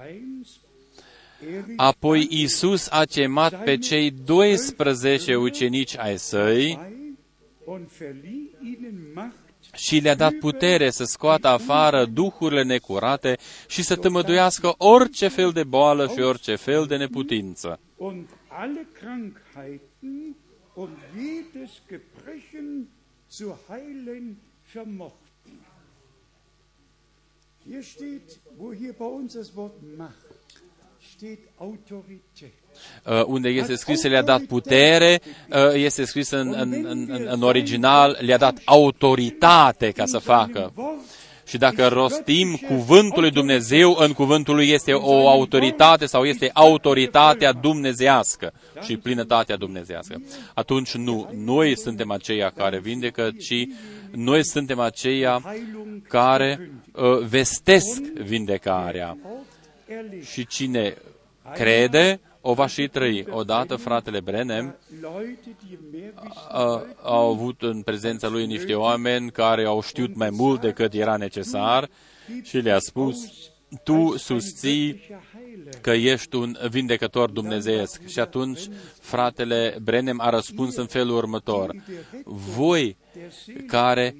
Er Apoi Iisus a chemat pe cei 12 ucenici ai săi bei und verlieh ihnen Macht și le-a dat putere să scoată afară duhurile necurate și să tămăduiască orice fel de boală și orice fel de neputință. Und alle Krankheiten und jedes Gebrechen zu heilen vermochten. Hier steht, wo hier bei uns das Wort Macht steht Autorität. Uh, unde este scris le-a dat putere, uh, este scris în, în, în, în original, le-a dat autoritate ca să facă. Și dacă rostim cuvântul lui Dumnezeu, în cuvântul lui este o autoritate sau este autoritatea dumnezească și plinătatea dumnezească. Atunci nu, noi suntem aceia care vindecă, ci noi suntem aceia care uh, vestesc vindecarea. Și cine crede, o va și trăi. Odată fratele Brenem a, au avut în prezența lui niște oameni care au știut mai mult decât era necesar și le-a spus, tu susții că ești un vindecător dumnezeiesc. Și atunci fratele Brenem a răspuns în felul următor. Voi care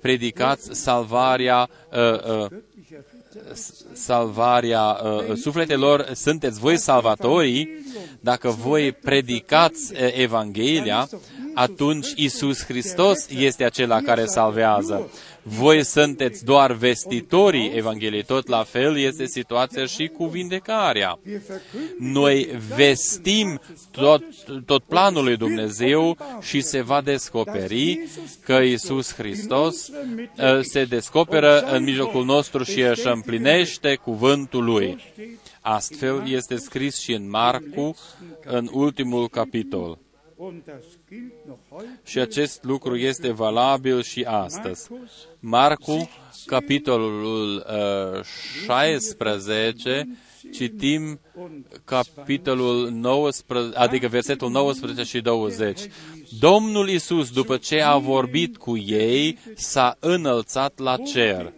predicați salvarea uh, uh, salvarea uh, sufletelor, sunteți voi salvatorii, dacă voi predicați uh, Evanghelia, atunci Isus Hristos este acela care salvează. Voi sunteți doar vestitorii Evangheliei. Tot la fel este situația și cu vindecarea. Noi vestim tot, tot planul lui Dumnezeu și se va descoperi că Isus Hristos uh, se descoperă în mijlocul nostru și își împlinește cuvântul lui. Astfel este scris și în Marcu, în ultimul capitol. Și acest lucru este valabil și astăzi. Marcu, capitolul uh, 16, citim capitolul 19, adică versetul 19 și 20. Domnul Isus, după ce a vorbit cu ei, s-a înălțat la cer.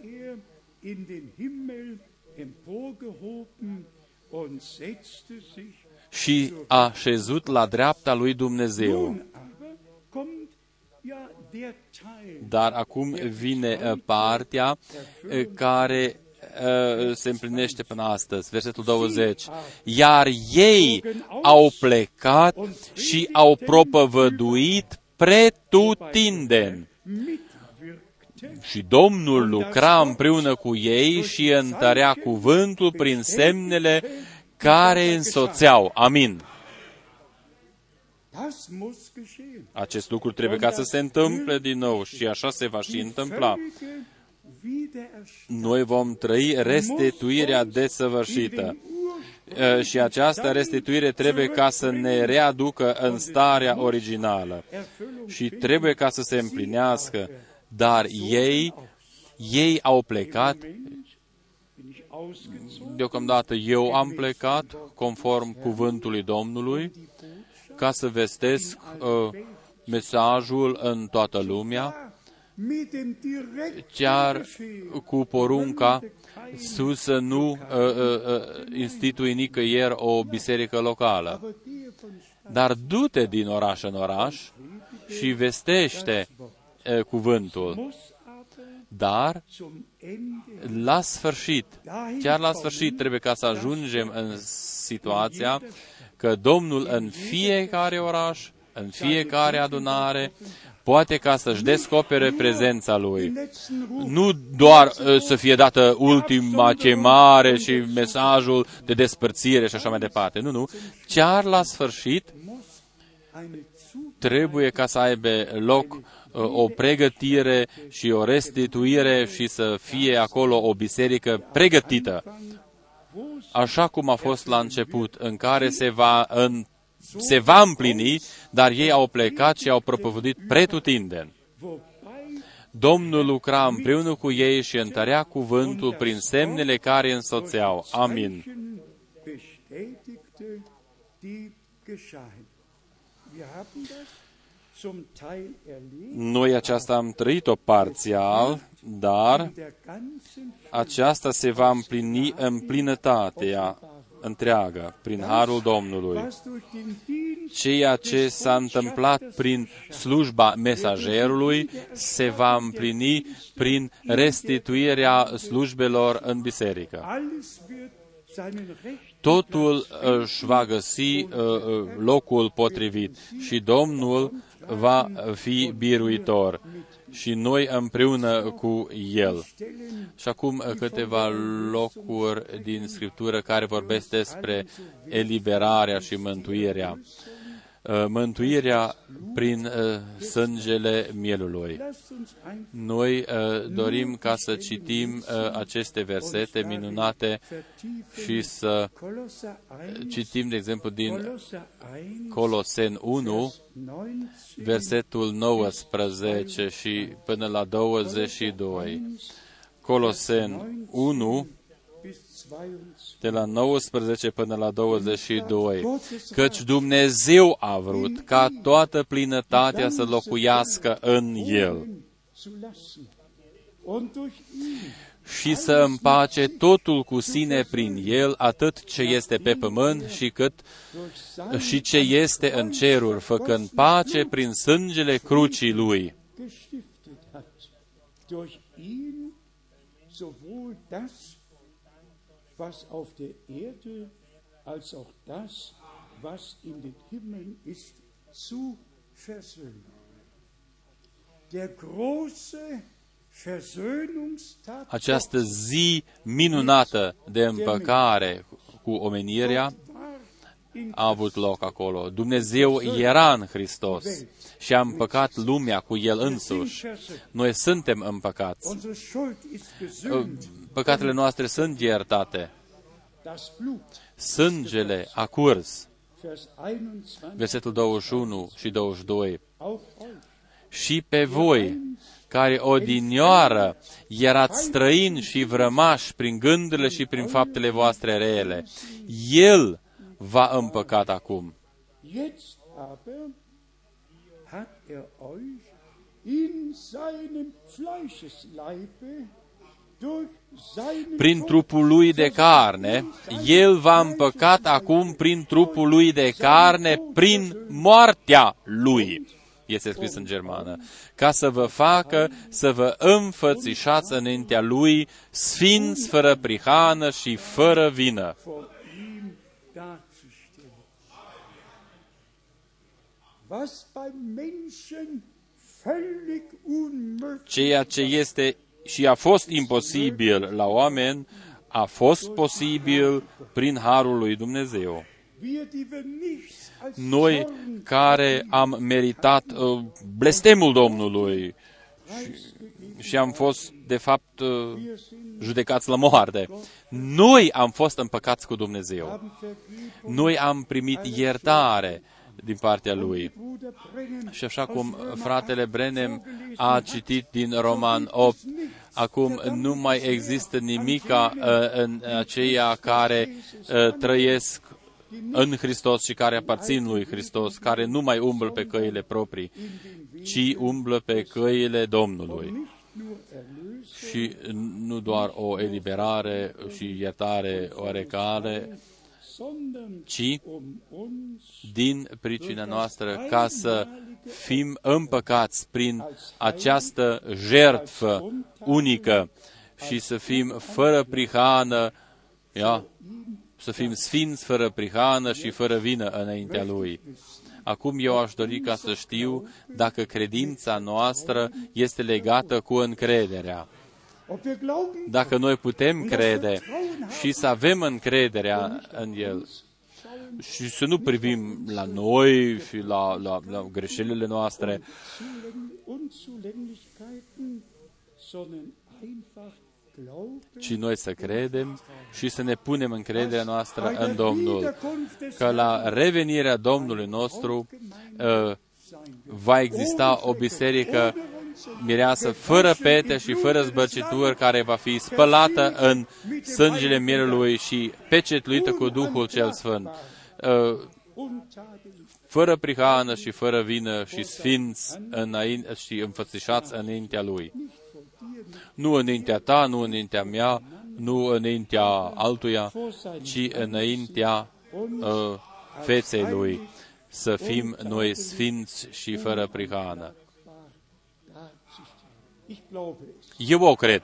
Și a șezut la dreapta lui Dumnezeu. Dar acum vine uh, partea uh, care uh, se împlinește până astăzi, versetul 20. Iar ei au plecat și au propovăduit pretutindeni. Și Domnul lucra împreună cu ei și întărea cuvântul prin semnele care însoțeau. Amin. Acest lucru trebuie ca să se întâmple din nou și așa se va și întâmpla. Noi vom trăi restituirea desăvârșită. Și această restituire trebuie ca să ne readucă în starea originală. Și trebuie ca să se împlinească. Dar ei, ei au plecat deocamdată eu am plecat conform cuvântului Domnului ca să vestesc uh, mesajul în toată lumea, chiar cu porunca sus să nu uh, uh, uh, institui nicăieri o biserică locală. Dar du-te din oraș în oraș și vestește uh, cuvântul. Dar, la sfârșit, chiar la sfârșit, trebuie ca să ajungem în situația că Domnul în fiecare oraș, în fiecare adunare, poate ca să-și descopere prezența Lui. Nu doar uh, să fie dată ultima chemare și mesajul de despărțire și așa mai departe. Nu, nu. Chiar la sfârșit trebuie ca să aibă loc uh, o pregătire și o restituire și să fie acolo o biserică pregătită așa cum a fost la început, în care se va, în, se va împlini, dar ei au plecat și au propovădit pretutindeni. Domnul lucra împreună cu ei și întărea cuvântul prin semnele care însoțeau. Amin. Noi aceasta am trăit-o parțial, dar aceasta se va împlini în plinătatea întreagă, prin harul Domnului. ceea ce s-a întâmplat prin slujba mesagerului se va împlini prin restituirea slujbelor în biserică. Totul își va găsi uh, uh, locul potrivit și Domnul va fi biruitor și noi împreună cu El. Și acum câteva locuri din Scriptură care vorbesc despre eliberarea și mântuirea. Uh, mântuirea prin uh, sângele mielului. Noi uh, dorim ca să citim aceste versete minunate și să citim, de exemplu, din Colosen 1, versetul 19 și până la 22. Colosen 1, de la 19 până la 22, căci Dumnezeu a vrut ca toată plinătatea să locuiască în El. și să împace totul cu sine prin El, atât ce este pe pământ și cât și ce este în ceruri, făcând pace prin sângele crucii Lui. sowohl das was auf der Erde als auch das, was in den Himmeln ist, zu versöhnen. Der große această zi minunată de împăcare cu omenirea a avut loc acolo. Dumnezeu era în Hristos și a împăcat lumea cu El însuși. Noi suntem împăcați. Păcatele noastre sunt iertate. Sângele a curs. Versetul 21 și 22. Și pe voi, care odinioară erați străini și vrămași prin gândurile și prin faptele voastre rele, El v-a împăcat acum. hat er euch in seinem Fleischesleibe prin trupul lui de carne, el v-a împăcat acum prin trupul lui de carne, prin moartea lui, este scris în germană, ca să vă facă să vă înfățișați înaintea lui, sfinți, fără prihană și fără vină. Ceea ce este și a fost imposibil la oameni, a fost posibil prin harul lui Dumnezeu. Noi care am meritat uh, blestemul Domnului și, și am fost, de fapt, uh, judecați la moarte, noi am fost împăcați cu Dumnezeu. Noi am primit iertare din partea lui. Și așa cum fratele Brenem a citit din Roman 8, acum nu mai există nimica uh, în aceia care uh, trăiesc în Hristos și care aparțin lui Hristos, care nu mai umblă pe căile proprii, ci umblă pe căile Domnului. Și nu doar o eliberare și iertare oarecare, ci din pricina noastră ca să fim împăcați prin această jertfă unică și să fim fără prihană, ia, să fim sfinți fără prihană și fără vină înaintea Lui. Acum eu aș dori ca să știu dacă credința noastră este legată cu încrederea dacă noi putem crede și să avem încrederea în El și să nu privim la noi și la, la, la greșelile noastre, ci noi să credem și să ne punem încrederea noastră în Domnul. Că la revenirea Domnului nostru uh, va exista o biserică mireasă fără pete și fără zbărcituri, care va fi spălată în sângele mielului și pecetluită cu Duhul cel Sfânt. Uh, fără prihană și fără vină și sfinți înainte, și înfățișați înaintea Lui. Nu înaintea ta, nu înaintea mea, nu înaintea altuia, ci înaintea uh, feței Lui să fim noi sfinți și fără prihană. Ich glaube es. Eu o cred.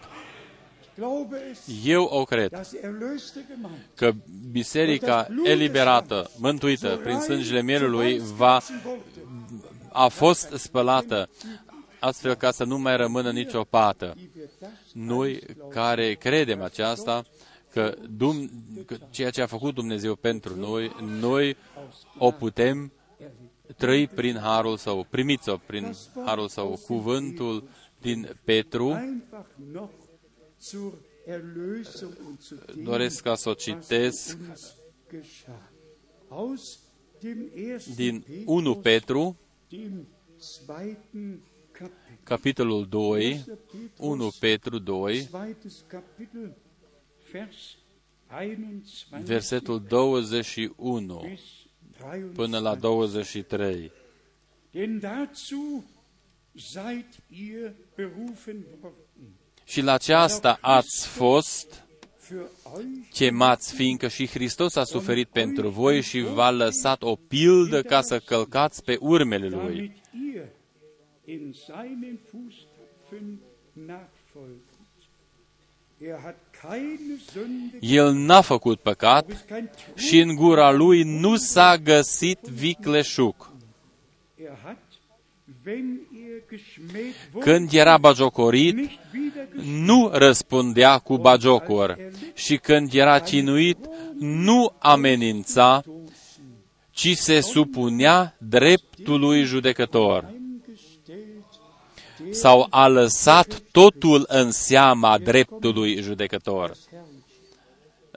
Ich glaube es, Eu o cred dass die erlöste Gemeinde că biserica eliberată, mântuită prin sângele mielului, va, a fost spălată astfel ca să nu mai rămână nicio pată. die wir das Noi care credem aceasta, că, Dum, că ceea ce a făcut Dumnezeu pentru noi, noi o putem trăi prin harul său. Primiți-o prin harul său. Cuvântul din Petru, einfach noch zur Erlösung und zu dem, doresc ca să o citesc was uns geschah. Aus dem ersten din Petrus, 1 Petru, dem zweiten Kapitel. capitolul 2, 1. Petrus, 1 Petru 2, zweites Kapitel, Vers 21 versetul 21 bis 23. până la 23. Și la aceasta ați fost für euch chemați, fiindcă și Hristos a suferit pentru voi și v-a lăsat o pildă ca să călcați pe urmele Lui. damit ihr in seinen Fußtapfen nachfolgt. Er hat keine Sünde, El n-a făcut păcat ist kein Trug. și în gura Lui nu s-a găsit vicleșuc. Er hat, wenn er geschmäht wurde, Când era bagiocorit, nicht wieder nu răspundea cu bagiocor și când era cinuit, nu amenința, ci se supunea dreptului judecător. eingestellt, sau a lăsat totul în seama dreptului judecător.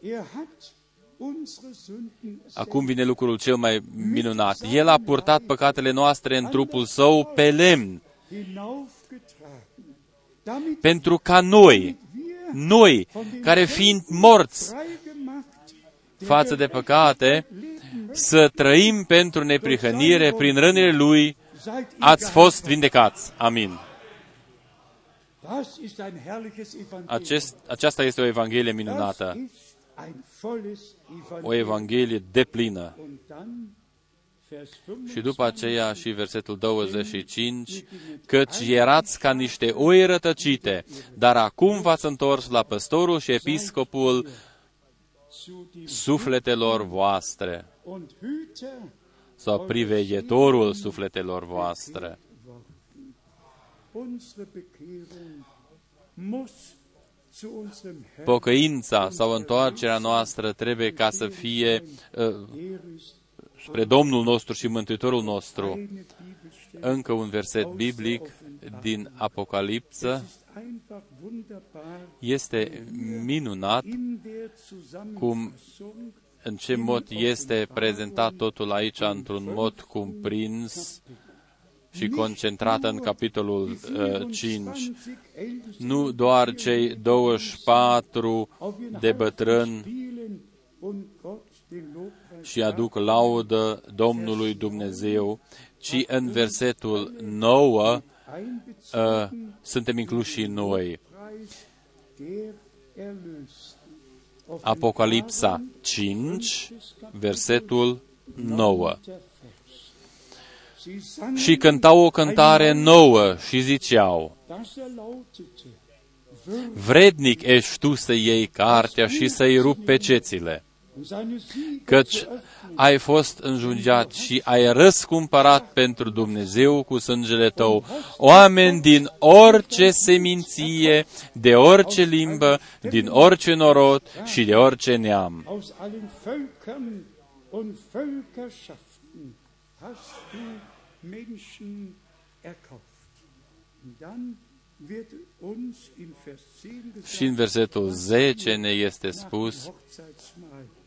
er hat unsere Sünden Acum vine lucrul cel mai minunat. El a purtat păcatele noastre în trupul său pe lemn, hinaufgetragen, damit pentru ca noi, wir noi, care fiind morți frei gemacht, față de păcate, să trăim pentru neprihănire prin rănile Lui, seid ihr ați fost vindecați. Amin. Das ist ein herrliches Evangelium. Acest, aceasta este o evanghelie das minunată, ist ein volles o Evangelium. evanghelie deplină. Und dann Vers 25. Și după aceea și versetul 25, căci erați ca niște oi rătăcite, dar acum v-ați întors la păstorul și episcopul zu dem sufletelor voastre, und Hüter sau priveghetorul sufletelor voastre. worden. Unsere Bekehrung muss zu unserem Herrn Pocăința sau întoarcerea noastră trebuie ca să fie uh, Er ist spre Domnul nostru și Mântuitorul nostru. eine Bibelstelle. Încă un verset biblic din Apocalipsă Es ist einfach wunderbar, este minunat in der cum Zusammenfassung în ce mod este prezentat totul aici într-un mod cuprins și concentrat în capitolul uh, 5. Nu doar cei 24 de bătrâni și aduc laudă Domnului Dumnezeu, ci în versetul 9 uh, suntem incluși și noi. Apocalipsa 5, versetul 9. Și cântau o cântare nouă și ziceau, Vrednic ești tu să iei cartea și să-i rupi pe cețile, căci ai fost înjungiat și ai răscumpărat pentru Dumnezeu cu sângele tău oameni din orice seminție, de orice limbă, din orice norod și de orice neam. aus allen Völkern und Völkerschaften hast du Menschen erkauft. Und dann wird uns in Vers 10 Și în gesagt, versetul 10 ne este nach dem spus Hochzeitsmahl sein werden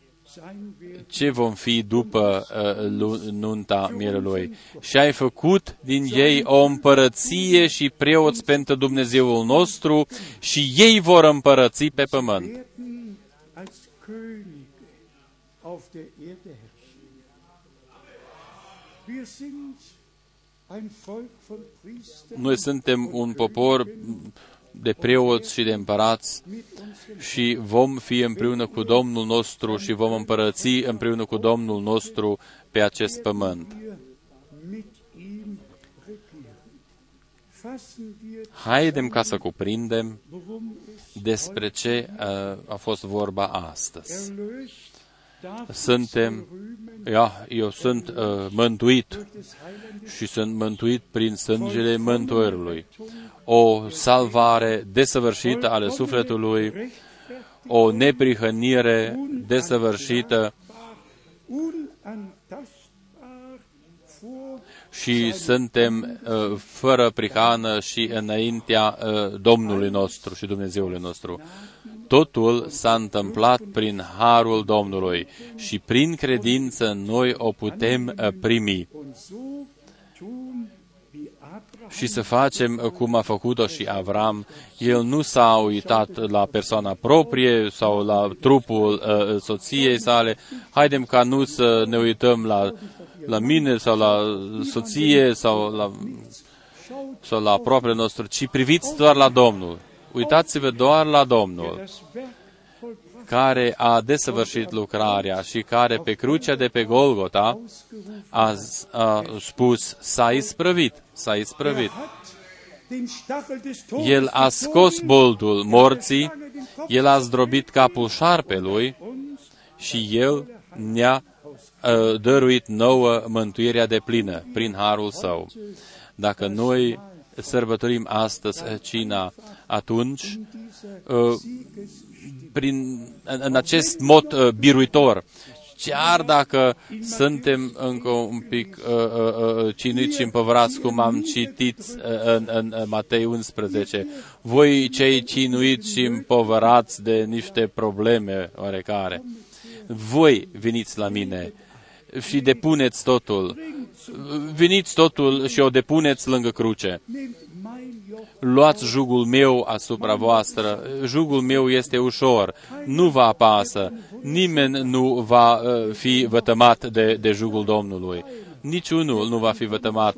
ce vom fi după uh, lu- nunta mielului. Și ai făcut din ei o împărăție și preoți pentru Dumnezeul nostru și ei vor împărăți pe pământ. werden als Könige auf der Erde herrschen. Wir sind ein Volk von Priestern. Noi suntem un popor de preoți și de împărați și vom fi împreună cu Domnul nostru și vom împărăți împreună cu Domnul nostru pe acest pământ. Haidem ca să cuprindem despre ce uh, a fost vorba astăzi. Suntem, ia, eu sunt uh, mântuit și sunt mântuit prin sângele Mântuitorului. O salvare desăvârșită ale sufletului, o neprihănire desăvârșită și suntem uh, fără prihană și înaintea uh, Domnului nostru și Dumnezeului nostru. Totul s-a întâmplat prin harul Domnului și prin credință noi o putem uh, primi. Și să facem uh, cum a făcut-o și Avram. El nu s-a uitat la persoana proprie sau la trupul uh, soției sale. Haidem ca nu să ne uităm la la mine sau la soție sau la, sau la propriul nostru, ci priviți doar la Domnul. Uitați-vă doar la Domnul, care a desăvârșit lucrarea și care pe crucea de pe Golgota a, a spus, s-a isprăvit, s-a isprăvit. El a scos boldul morții, el a zdrobit capul șarpelui și el ne-a dăruit nouă mântuirea de plină prin harul său. Dacă noi sărbătorim astăzi cina, atunci, prin, în acest mod biruitor, chiar dacă suntem încă un pic uh, uh, uh, cinuiți și împăvărați, cum am citit uh, în, în Matei 11, voi cei cinuiți și împovărați de niște probleme oarecare, voi veniți la mine și depuneți totul. Veniți totul și o depuneți lângă cruce. Luați jugul meu asupra voastră. Jugul meu este ușor. Nu vă apasă. Nimeni nu va uh, fi vătămat de, de jugul Domnului. Niciunul nu va fi vătămat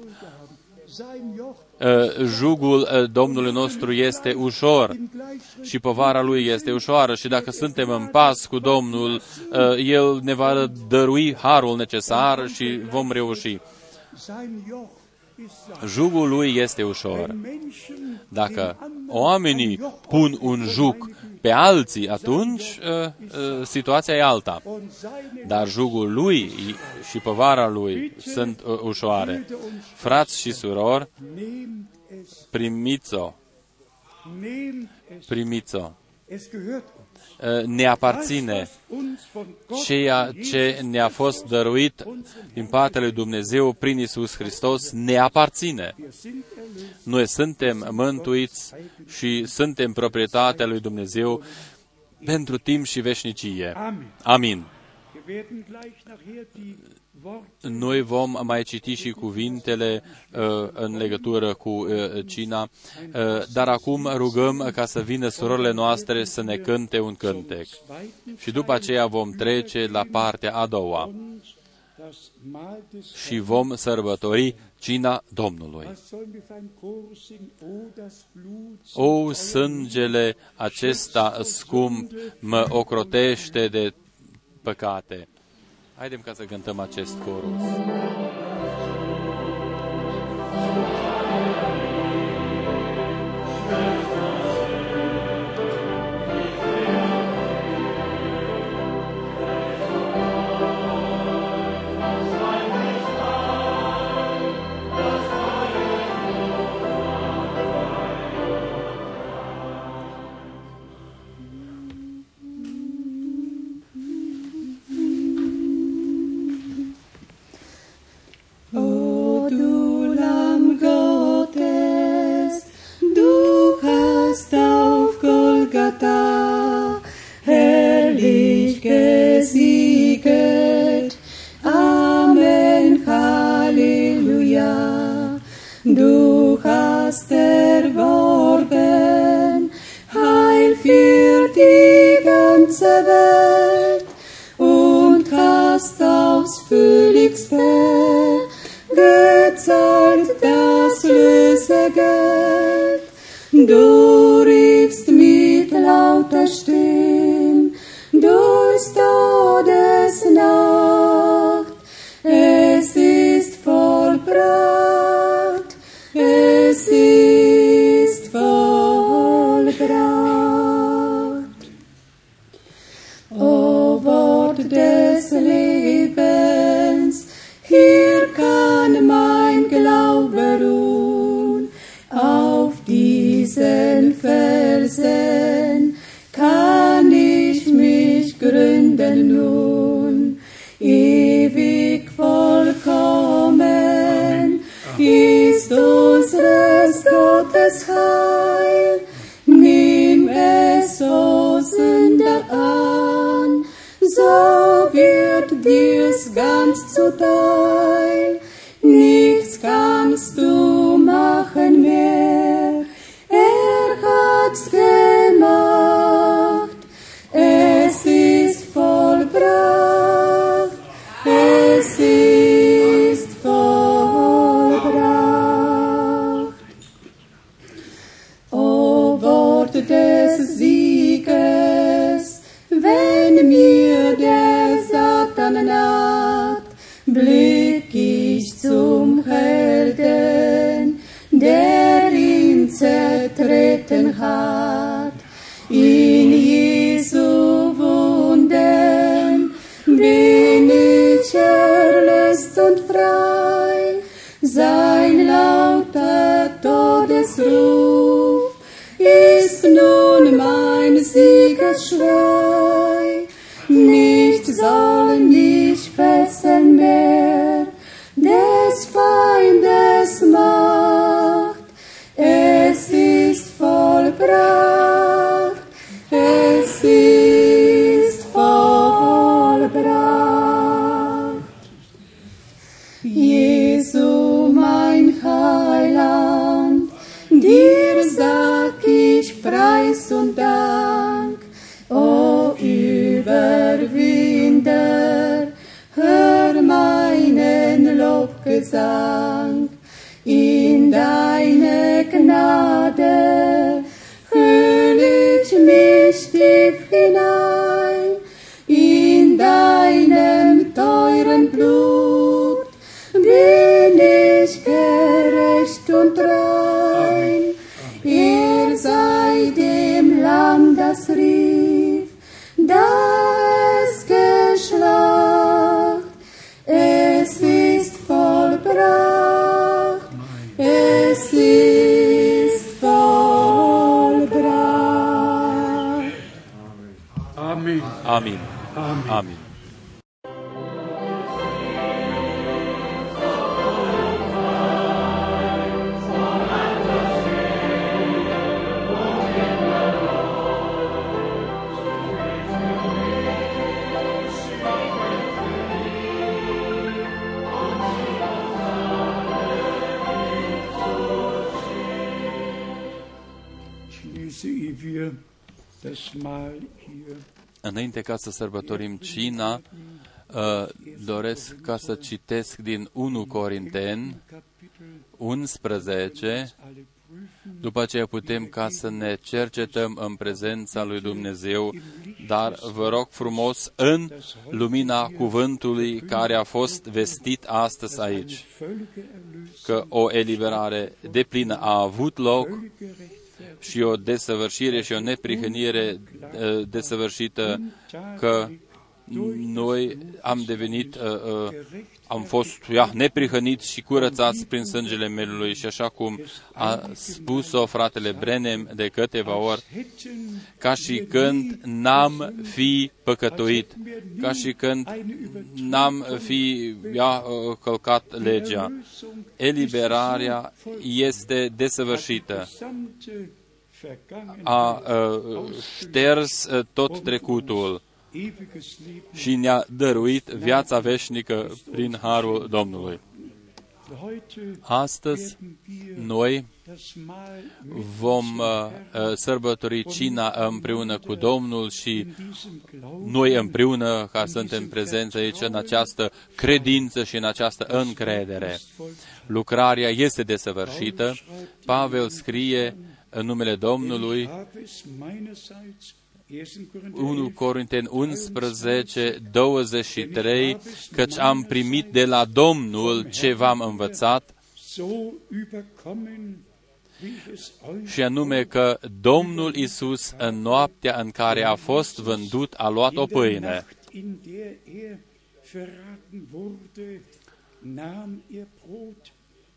Uh, jugul uh, Domnului nostru este ușor și povara lui este ușoară și dacă suntem în pas cu Domnul, uh, El ne va dărui harul necesar și vom reuși. Jugul lui este ușor. Dacă oamenii pun un jug pe alții, atunci uh, uh, situația e alta. Dar jugul lui și povara lui sunt uh, ușoare. Frați și surori, primiți-o. Primiți-o ne aparține. Ceea ce ne-a fost dăruit din partea lui Dumnezeu prin Isus Hristos ne aparține. Noi suntem mântuiți și suntem proprietatea lui Dumnezeu pentru timp și veșnicie. Amin. Noi vom mai citi și cuvintele uh, în legătură cu uh, cina, uh, dar acum rugăm ca să vină surorile noastre să ne cânte un cântec. Și după aceea vom trece la partea a doua și vom sărbători cina Domnului. O, sângele acesta scump mă ocrotește de păcate. Haidem ca să cântăm acest corus. Dore And high. Lobgesang. In deine Gnade Amen. Amin. Amen. Amin. Schließe ehe wir das Mahl hier Înainte ca să sărbătorim cina, uh, doresc ca să citesc din 1 Corinteni Kapitel 11, alle prüfen, după aceea putem ca să ne cercetăm în prezența lui Dumnezeu, dar vă rog frumos în lumina cuvântului care a fost vestit astăzi aici, völlige Erlösung, că o eliberare deplină a avut loc völlige Rechtfertigung și o desăvârșire și o neprihănire uh, desăvârșită că noi am devenit, uh, uh, am fost ja, neprihăniți și curățați prin sângele melului și așa cum a spus-o fratele Brenem de câteva ori, hätten ca și când n-am fi păcătuit, ca și când n-am fi ja, uh, călcat legea. Eliberarea este desăvârșită. Gesamte Vergangenheit, A uh, șters uh, tot trecutul ewiges Leben. și ne-a dăruit viața veșnică prin harul Domnului. Heute Astăzi werden wir noi das Mahl vom uh, uh, sărbători cina împreună cu Domnul și in diesem Glauben noi împreună, ca suntem prezenți aici în această credință și în această încredere. Lucrarea este desăvârșită. Pavel scrie în numele Domnului, habe es meinerseits 1 Corinteni 11, 23, căci am primit de la Domnul ce v-am învățat, so überkommen, wie ich es euch și anume că Domnul Isus în noaptea în care a fost vândut a luat o in der pâine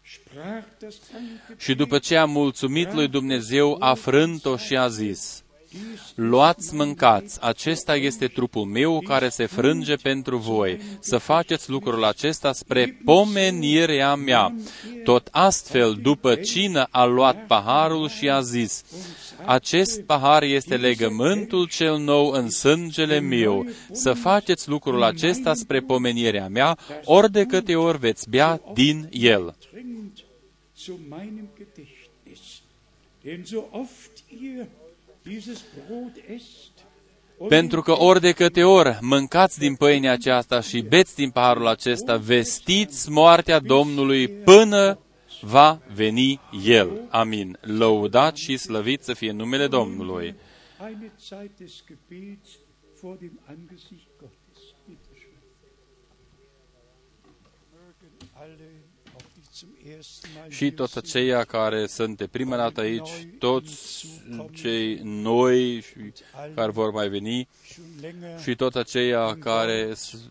Nacht, in der er verraten wurde, nahm er Brot, sprach das Dankgebet, și după ce a mulțumit lui Dumnezeu, a frânt-o și a zis, Luați, mâncați, acesta este trupul meu care se frânge pentru voi. Să faceți lucrul acesta spre pomenirea mea. Tot astfel, după cină, a luat paharul și a zis, acest pahar este legământul cel nou în sângele meu. Să faceți lucrul acesta spre pomenirea mea, ori de câte ori veți bea din el. trinkt zu meinem Gedächtnis. Denn so oft ihr dieses Brot esst, und Pentru că ori de câte ori mâncați din pâinea aceasta și beți din paharul acesta, vestiți moartea Domnului până va veni El. Amin. Lăudat și slăvit să fie numele Domnului. eine Zeit des Gebets vor dem Angesicht Gottes. Bitte schön. Mögen alle, auch die zum ersten Mal Și hier toți sind, aceia care sunt de prima dată aici, toți cei noi și care vor mai veni, schon länger și toți aceia care s-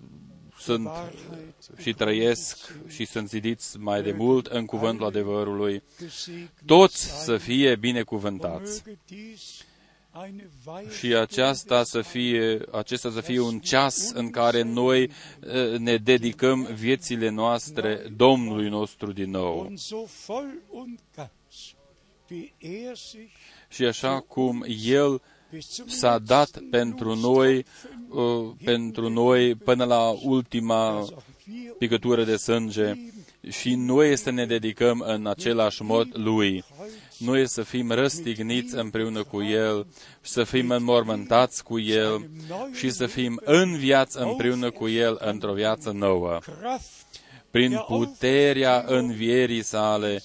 sunt Wahrheit și trăiesc și sunt zidiți mai de mult în cuvântul adevărului, gesegnet toți sein. să fie binecuvântați. Möge dies eine Și aceasta să fie, acesta să fie un ceas în care noi eh, ne dedicăm viețile noastre Domnului nostru din nou. und so voll und ganz, wie er sich Și așa cum El bis zum s-a dat pentru noi, uh, pentru noi până la ultima auch wir picătură de sânge și noi să ne dedicăm în același mod Lui. Noi să fim răstigniți împreună cu El și să fim înmormântați cu El și să fim în viață împreună cu El într-o viață nouă. Kraft Prin puterea învierii sale,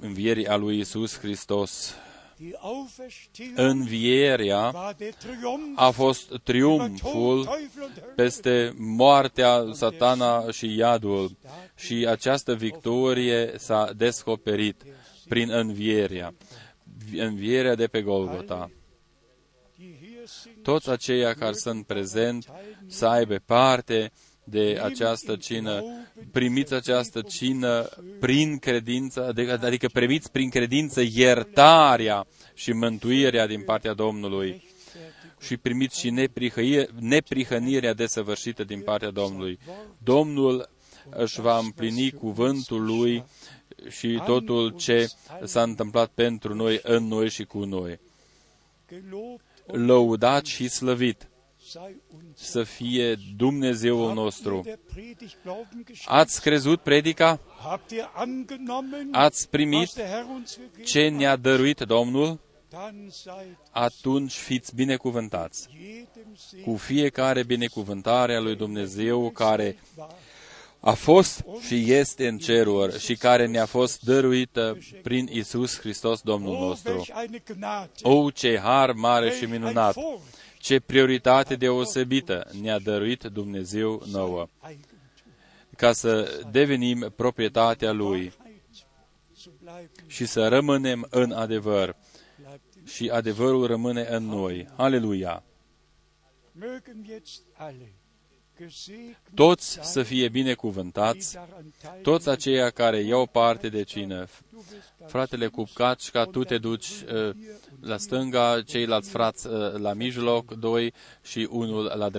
învierii a lui Isus Hristos. Die Auferstehung Învierea war der Triumph a fost über triumful Tod, Teufel und Hölle. peste moartea, satana și iadul. Și această victorie s-a descoperit prin învierea, învierea de pe Golgota. Die hier sind, Toți aceia care sunt prezenți să aibă parte de această cină, primiți această cină prin credință, adică adică primiți prin credință iertarea și mântuirea din partea Domnului și primiți și neprihăie- neprihănirea desăvârșită din partea Domnului. Domnul își va împlini cuvântul Lui și totul ce s-a întâmplat pentru noi, în noi și cu noi. gelobt Lăudat și slăvit sei uns. Să fie Dumnezeul Habt ihr nostru. der Predigt Glauben geschenkt? Ați crezut predica? Habt ihr angenommen, Ați primit was der Herr uns gegeben ce ne-a dăruit Domnul? Dann seid Atunci fiți binecuvântați jedem Segen cu fiecare binecuvântare a lui Dumnezeu care wahr. a fost și este în ceruri și care ne-a fost dăruită prin Isus Hristos Domnul Oh, nostru. welch eine Gnade, O, ce har mare și welch ein minunat! Vorrecht, Ce prioritate deosebită ne-a dăruit Dumnezeu nouă, Eigentum, ca să devenim proprietatea Lui Wahrheit zu bleiben, și să rămânem în adevăr. bleibt in Și adevărul rămâne în noi. Aleluia! Toți sein, să fie die binecuvântați, daran teilnehmen. toți aceia care iau parte de cină. Du wirst ganz Fratele Cupcaci, ca tu te duci uh, la stânga, ceilalți frați uh, la mijloc, doi și unul la dreapta.